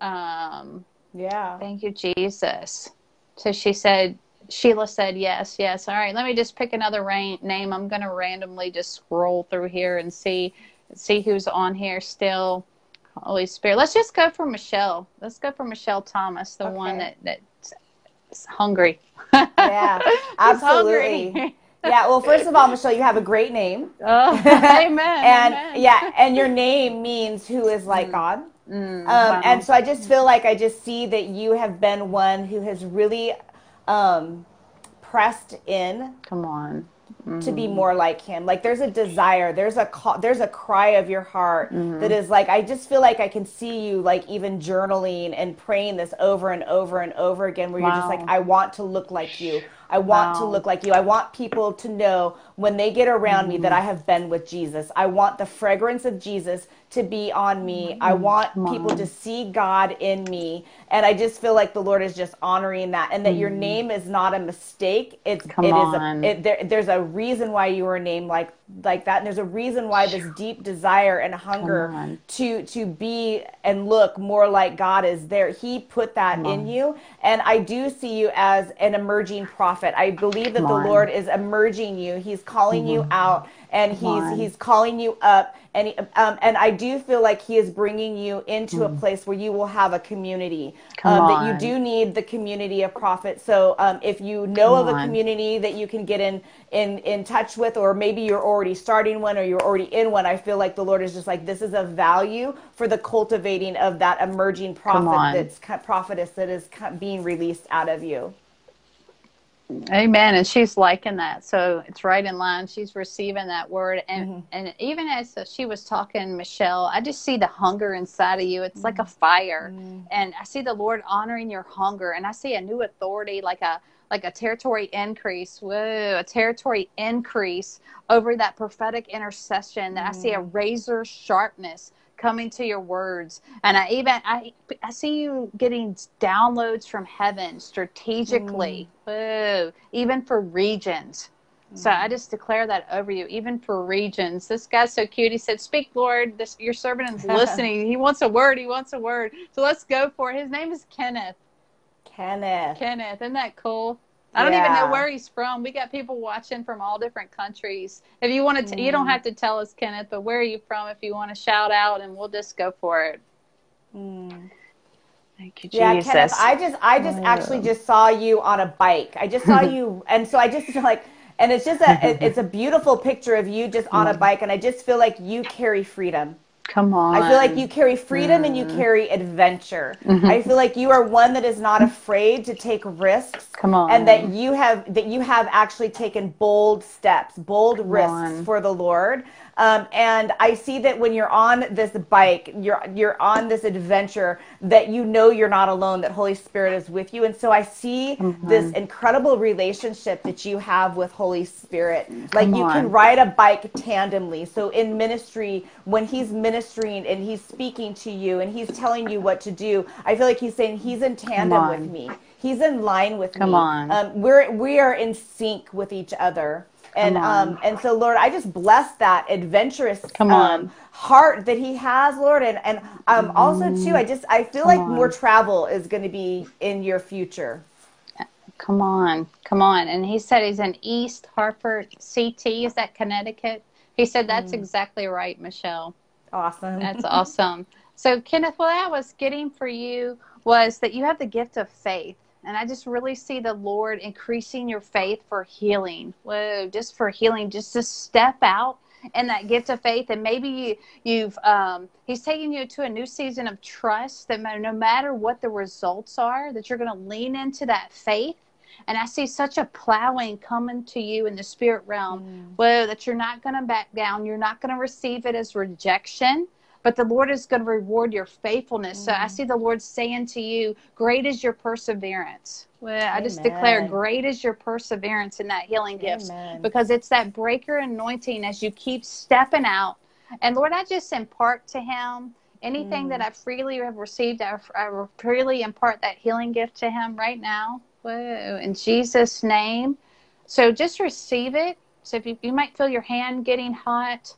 Um, yeah. Thank you, Jesus. So she said, Sheila said yes, yes. All right, let me just pick another ra- name. I'm going to randomly just scroll through here and see see who's on here still. Holy Spirit. Let's just go for Michelle. Let's go for Michelle Thomas, the okay. one that that's hungry. Yeah, absolutely. yeah. Well, first of all, Michelle, you have a great name. Oh, amen. and amen. yeah, and your name means who is like mm. God. Mm, um, wow. And so I just feel like I just see that you have been one who has really um, pressed in. Come on mm-hmm. to be mm-hmm. more like him. Like there's a desire, there's a call, there's a cry of your heart mm-hmm. that is like I just feel like I can see you like even journaling and praying this over and over and over again where wow. you're just like I want to look like you. I want wow. to look like you. I want people to know when they get around mm-hmm. me that I have been with Jesus. I want the fragrance of Jesus to be on me. I mm-hmm. want Come people to see God in me. And I just feel like the Lord is just honoring that and that mm. your name is not a mistake. It's Come it on. is a it, there, there's a reason why you were named like like that and there's a reason why this deep desire and hunger to to be and look more like God is there. He put that in you and I do see you as an emerging prophet. I believe that Come the on. Lord is emerging you. He's calling mm-hmm. you out and he's he's calling you up and he, um, and I do feel like he is bringing you into mm. a place where you will have a community um, that you do need the community of prophets. So um, if you know Come of a community that you can get in in in touch with, or maybe you're already starting one or you're already in one, I feel like the Lord is just like this is a value for the cultivating of that emerging prophet that's prophetess that is being released out of you. Amen. And she's liking that. So it's right in line. She's receiving that word. And mm-hmm. and even as she was talking, Michelle, I just see the hunger inside of you. It's mm-hmm. like a mm-hmm. fire. Mm-hmm. And I see the Lord honoring your hunger. And I see a new authority, like a like a territory increase. Whoa, a territory increase over that prophetic intercession. That I see a mm. razor sharpness coming to your words. And i even i i see you getting downloads from heaven strategically. Mm. even for regions. Mm. so i just declare that over you even for regions. This guy's so cute. He said speak lord. This your servant is listening. He wants a word. He wants a word. So let's go for it. His name is kenneth. Kenneth. Kenneth. Isn't that cool I don't yeah. even know where he's from. We got people watching from all different countries. If you want to, mm. you don't mm. have to tell us, Kenneth, but where are you from? If you want to shout out, and we'll just go for it. Mm. Thank you, Jesus. Yeah, Kenneth, I just, I just oh. actually just saw you on a bike. I just saw you, and so I just feel like, and it's just a, it, it's a beautiful picture of you just on a mm. bike, and I just feel like you carry freedom. Come on. I feel like you carry freedom mm. and you mm. carry adventure. Mm-hmm. I feel like you are one that is not afraid to take risks. Come on. And that you have that you have actually taken bold steps, bold Come risks on. for the Lord. Um, and I see that when you're on this bike, you're you're on this adventure that you know you're not alone. That Holy Spirit is with you, and so I see mm-hmm. this incredible relationship that you have with Holy Spirit. Like Come you on. can ride a bike tandemly. So in ministry, when He's ministering and He's speaking to you and He's telling you what to do, I feel like He's saying He's in tandem with me. He's in line with Come me. on. Um, we're we are in sync with each other and um and so lord i just bless that adventurous come on. um, heart that he has lord. And and um also too i just i feel come like on. more travel is going to be in your future. Come on. Come on. And he said he's in east hartford ct is that connecticut? He said that's mm. exactly right michelle. Awesome. That's awesome. So kenneth what i was getting for you was that you have the gift of faith and I just really see the Lord increasing your faith for healing. Whoa, just for healing, just to step out and that gift of faith. And maybe you, have um, He's taking you to a new season of trust that no matter what the results are, that you're going to lean into that faith And I see such a plowing coming to you in the spirit realm. Mm. Whoa, that you're not going to back down. You're not going to receive it as rejection but the Lord is going to reward your faithfulness. Mm. So I mm. see the Lord saying to you, Great is your perseverance. Well, I just declare, Great is your perseverance in that healing gift because it's that breaker anointing as you keep stepping out. And Lord, I just impart to him anything mm. that I freely have received, I, I freely impart that healing gift to him right now. Whoa, in Jesus' name. So just receive it. So if you, you might feel your hand getting hot,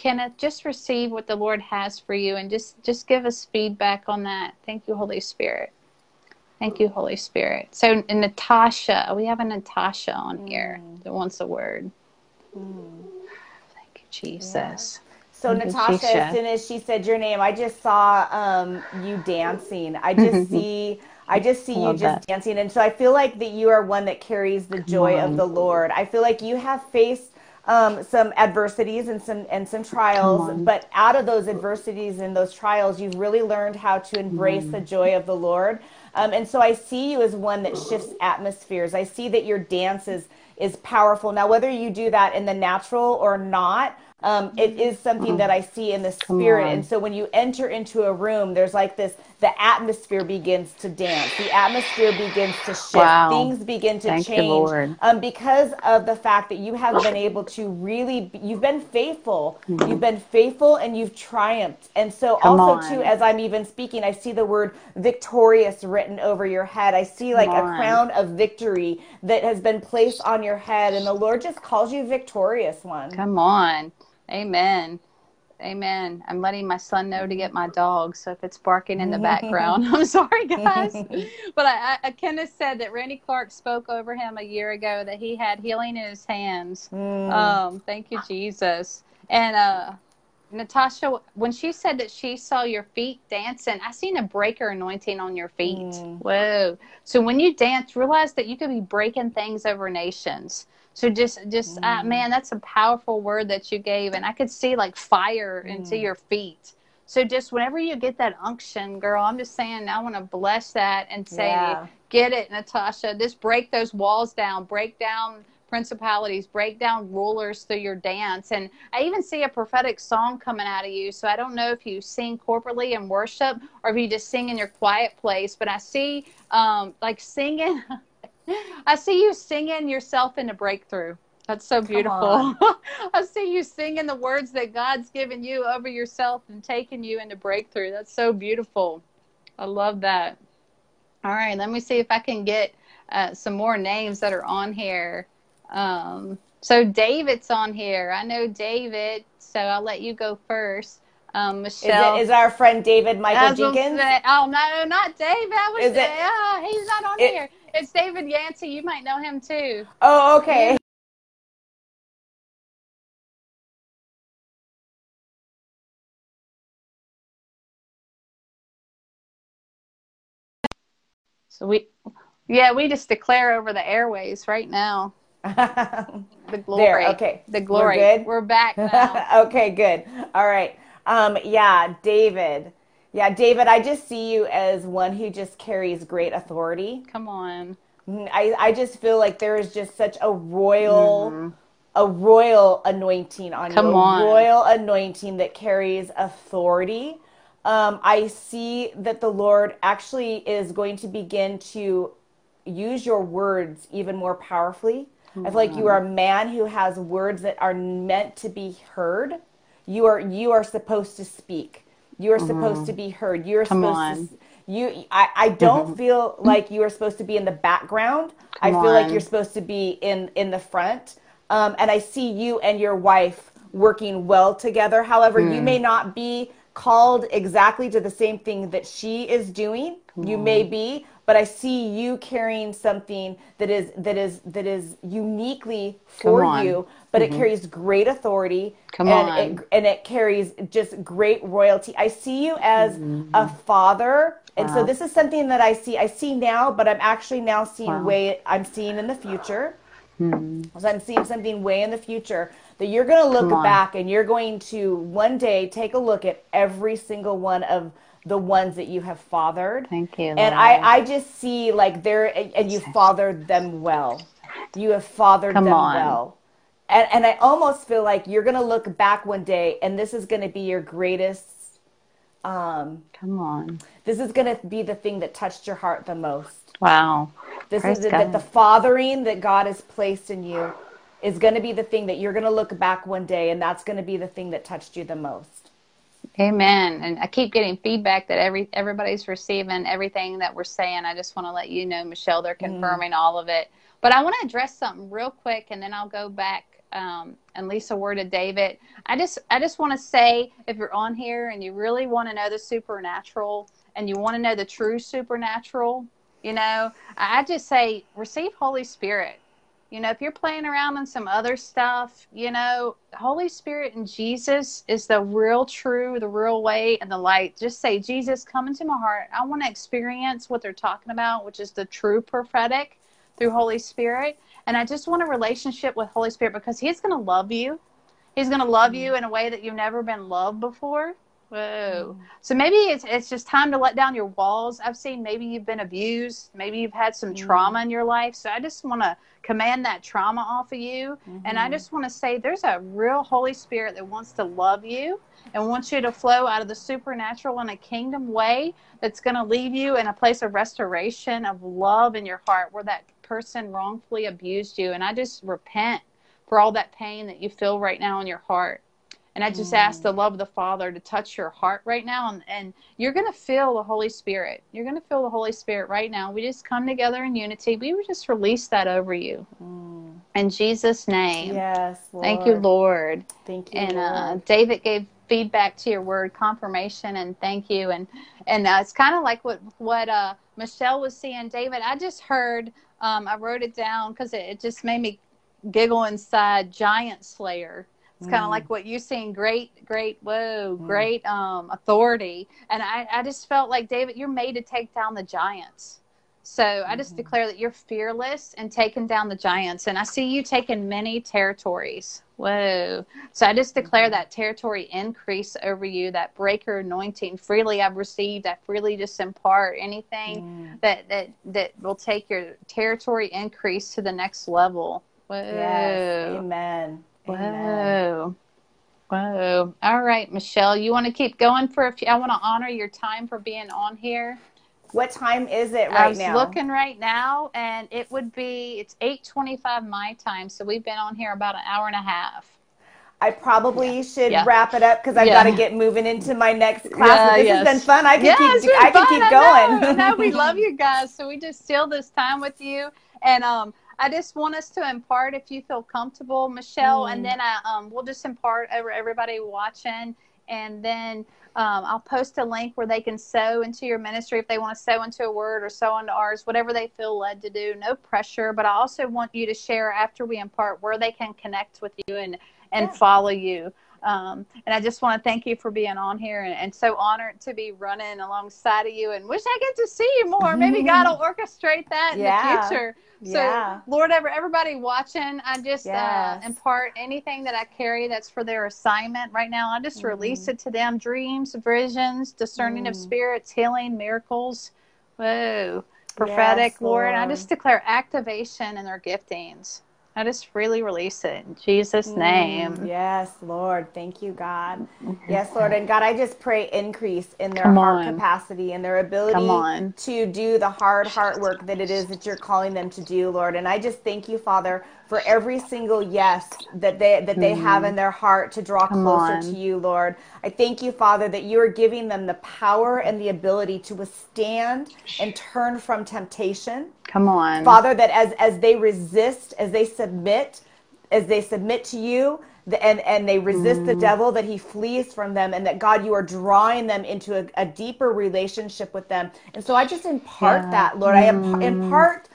Kenneth, just receive what the Lord has for you and just just give us feedback on that. Thank you, Holy Spirit. Thank you, Holy Spirit. So, Natasha, we have a Natasha on mm. here that wants a word. Mm. Thank you, Jesus. Yeah. So, Thank Natasha, you, as soon as she said your name, I just saw um, you dancing. I just see. I just see you just that. dancing. And so I feel like that you are one that carries the Come joy on. of the Lord. I feel like you have faced um, some adversities and some and some trials but out of those adversities and those trials you've really learned how to embrace mm. the joy of the lord. Um, and so i see you as one that shifts atmospheres. I see that your dance is is powerful. Now whether you do that in the natural or not um, it is something that I see in the spirit. And so when you enter into a room, there's like this the atmosphere begins to dance, the atmosphere begins to shift, wow. things begin to Thank change. Um, because of the fact that you have been able to really, you've been faithful, mm-hmm. you've been faithful and you've triumphed. And so, Come also, on. too, as I'm even speaking, I see the word victorious written over your head. I see like a crown of victory that has been placed on your head, and the Lord just calls you victorious one. Come on. Amen. Amen. I'm letting my son know to get my dog. So if it's barking in the background, I'm sorry, guys. but I, I, Kenneth said that Randy Clark spoke over him a year ago that he had healing in his hands. Mm. Um, thank you, Jesus. And uh, Natasha, when she said that she saw your feet dancing, I seen a breaker anointing on your feet. Mm. Whoa. So when you dance, realize that you could be breaking things over nations. So just, just uh, mm. uh, man, that's a powerful word that you gave, and I could see like fire mm. into your feet. So just whenever you get that unction, girl, I'm just saying I want to bless that and say, yeah. get it, Natasha. Just break those walls down, break down principalities, break down rulers through your dance. And I even see a prophetic song coming out of you. So I don't know if you sing corporately in worship or if you just sing in your quiet place, but I see um, like singing. I see you singing yourself in a breakthrough. That's so beautiful. I see you singing the words that God's given you over yourself and taking you into breakthrough. That's so beautiful. I love that. All right, let me see if I can get uh, some more names that are on here. Um, so David's on here. I know David, so I'll let you go first. Um, Michelle is, it, is our friend David Michael Jenkins? Oh no, not David. I was is it, uh, he's not on here. It's David Yancey. You might know him too. Oh, okay. So we, yeah, we just declare over the airways right now. the glory. There, okay. The glory. We're, good? We're back now. okay, good. All right. Um, yeah, David. Yeah, David, I just see you as one who just carries great authority. Come on. I, I just feel like there is just such a royal mm. a royal anointing on Come you. A on. royal anointing that carries authority. Um, I see that the Lord actually is going to begin to use your words even more powerfully. I feel like you are a man who has words that are meant to be heard. You are you are supposed to speak. You are mm-hmm. supposed to be heard. You are Come supposed on. to you I, I don't mm-hmm. feel like you are supposed to be in the background. Come I feel on. like you're supposed to be in in the front. Um, and I see you and your wife working well together. However, mm. you may not be called exactly to the same thing that she is doing. You may be, but I see you carrying something that is that is that is uniquely for you, but mm-hmm. it carries great authority. Come and on. It, and it carries just great royalty. I see you as mm-hmm. a father. And wow. so this is something that I see I see now, but I'm actually now seeing wow. way I'm seeing in the future. Hmm. So I'm seeing something way in the future that you're going to look back and you're going to one day take a look at every single one of the ones that you have fathered. Thank you. Lord. And I, I just see like there, and you fathered them well. You have fathered Come them on. well. And, and I almost feel like you're going to look back one day and this is going to be your greatest. Um, Come on. This is going to be the thing that touched your heart the most. Wow. This Praise is the, the, the fathering that God has placed in you is going to be the thing that you're going to look back one day and that's going to be the thing that touched you the most. Amen. And I keep getting feedback that every everybody's receiving everything that we're saying. I just want to let you know, Michelle, they're mm. confirming mm. all of it. But I want to address something real quick, and then I'll go back um, and Lisa word to David. I just I just want to say, if you're on here and you really want to know the supernatural and you want to know the true supernatural, you know, I just say receive Holy Spirit. You know, if you're playing around on some other stuff, you know, Holy Spirit and Jesus is the real true, the real way and the light. Just say, Jesus, come into my heart. I want to experience what they're talking about, which is the true prophetic through Holy Spirit. And I just want a relationship with Holy Spirit because He's going to love you. He's going to love mm-hmm. you in a way that you've never been loved before. Whoa. Mm. So maybe it's it's just time to let down your walls. I've seen maybe you've been abused, maybe you've had some mm. trauma in your life. So I just want to command that trauma off of you. Mm-hmm. And I mm-hmm. just want to say there's a real Holy Spirit that wants to love you and wants you to flow out of the supernatural in a kingdom way that's going to leave you in a place of restoration of love in your heart where that person wrongfully abused you. And I just repent for all that pain that you feel right now in your heart. And I just mm. ask the love of the Father to touch your heart right now. And, and you're going to feel the Holy Spirit. You're going to feel the Holy Spirit right now. We just come together in unity. We would just release that over you. Mm. In Jesus' name. Yes. Lord. Thank you, Lord. Thank you. And uh, David gave feedback to your word, confirmation, and thank you. And and uh, it's kind of like what what uh, Michelle was saying. David, I just heard. Um, I wrote it down because it, it just made me giggle inside. Giant Slayer it's kind of mm. like what you're saying. Great, great, whoa, mm. great um, authority. And I, I just felt like, David, you're made to take down the giants. So I just mm-hmm. declare that you're fearless and taking down the giants. And I see you taking many territories. Whoa. So I just declare mm-hmm. that territory increase over you, that breaker anointing. Freely I've received. I freely just impart anything mm. that, that, that will take your territory increase to the next level. Whoa. Yes. Amen. Whoa. Whoa. All right, Michelle, you want to keep going for a few? I want to honor your time for being on here. What time is it right now? I was looking right now, and it would be it's eight twenty-five my time. So we've been on here about an hour and a half. I probably yeah. should yeah. wrap it up because I've yeah. got to get moving into my next class. this yes. has been fun. I can keep I can keep going. no, we love you guys. So we just steal this time with you, and um, I just want us to impart, if you feel comfortable, Michelle, mm. and then I um, we'll just impart over everybody watching, and then um, I'll post a link where they can sew into your ministry if they want to sew into a word or sew into ours, whatever they feel led to do. No pressure, but I also want you to share after we impart where they can connect with you and and yeah. follow you. Um, and I just want to thank you for being on here and, and, so honored to be running alongside of you and wish I get to see you more. Maybe God will orchestrate that in yeah. the future. So, yeah. Lord, ever everybody watching, I just uh, yes. uh, impart anything that I carry that's for their assignment right now. I just mm release it to them: dreams, visions, discerning mm. of spirits, healing, miracles. Whoa, prophetic, yes, Lord. Lord. I just declare activation in their giftings. I just freely release it in Jesus' mm, name. Mm, yes, Lord. Thank you, God. Yes, Lord. And God, I just pray increase in their Come heart on. capacity and their ability to do the hard heart work that it is that you're calling them to do, Lord. And I just thank you, Father, for every single yes that they that they mm. have in their heart to draw Come closer on. to you, Lord. I thank you, Father, that you are giving them the power and the ability to withstand and turn from temptation. Come on. Father, that as as they resist, as they submit, as they submit to you, and and they resist mm. the devil that he flees from them and that god you are drawing them into a, a deeper relationship with them and so i just impart yeah. that lord mm. i imp- impart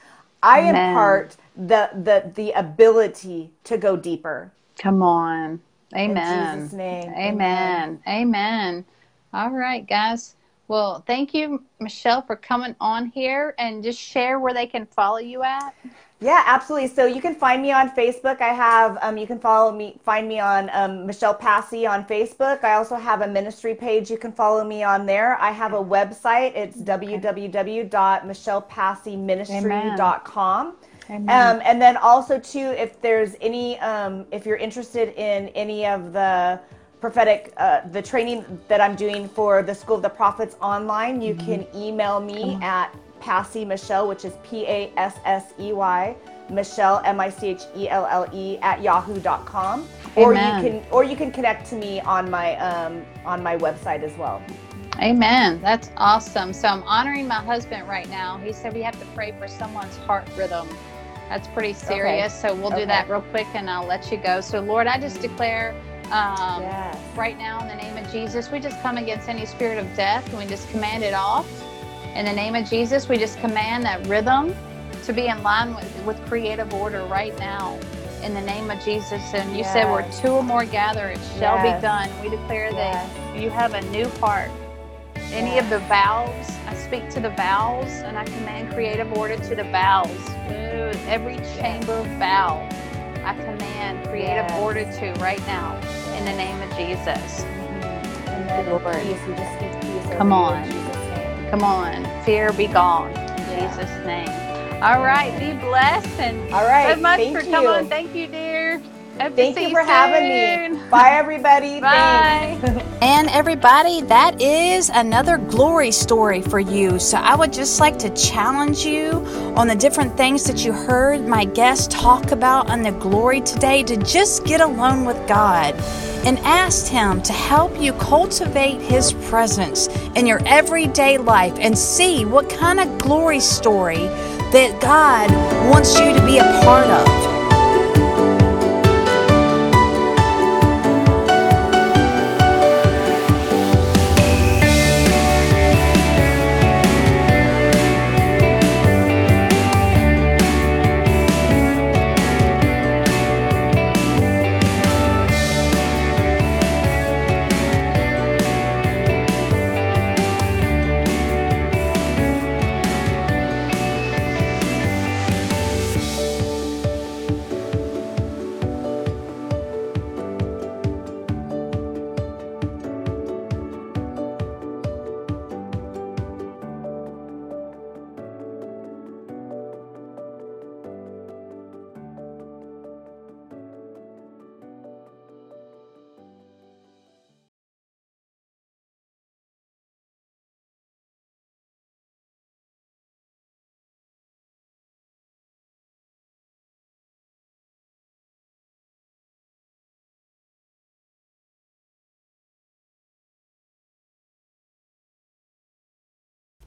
i Amen. impart the the the ability to go deeper. Come on. Amen. In Jesus' name. Amen. Amen. Amen. All right, guys. Well, thank you, Michelle, for coming on here and just share where they can follow you at. Yeah, absolutely. So you can find me on Facebook. I have, um, you can follow me, find me on um, Michelle Passey on Facebook. I also have a ministry page. You can follow me on there. I have a website. It's okay. www.michellepasseyministry.com. Um, and then also too, if there's any, um, if you're interested in any of the prophetic, uh, the training that I'm doing for the School of the Prophets online, you mm-hmm. can email me at Passey Michelle, which is P A S S E Y Michelle M I C H E L L E at yahoo.com. Or you can or you can connect to me on my um, on my website as well. Amen. That's awesome. So I'm honoring my husband right now. He said we have to pray for someone's heart rhythm. That's pretty serious. Okay. So we'll okay. do that real quick and I'll let you go. So Lord, I just declare um, yes. right now in the name of Jesus, we just come against any spirit of death and we just command it off. In the name of Jesus, we just command that rhythm to be in line with, with creative order right now. In the name of Jesus. And you yes. said where two or more gather, it shall yes. be done. We declare that you have a new heart. Any of the valves, I speak to the valves and I command creative order to the valves. Every chamber valve, I command creative order to right now in the name of Jesus. And then Lord, peace, we just speak peace. Come on. Come on. Fear be gone. In Jesus' name. All right. Be blessed. And All right. so much Thank for coming on. Thank you, dear. Hope Thank you for soon. having me. Bye, everybody. Bye. and everybody, that is another glory story for you. So I would just like to challenge you on the different things that you heard my guest talk about on the glory today to just get alone with God and ask Him to help you cultivate His presence in your everyday life and see what kind of glory story that God wants you to be a part of.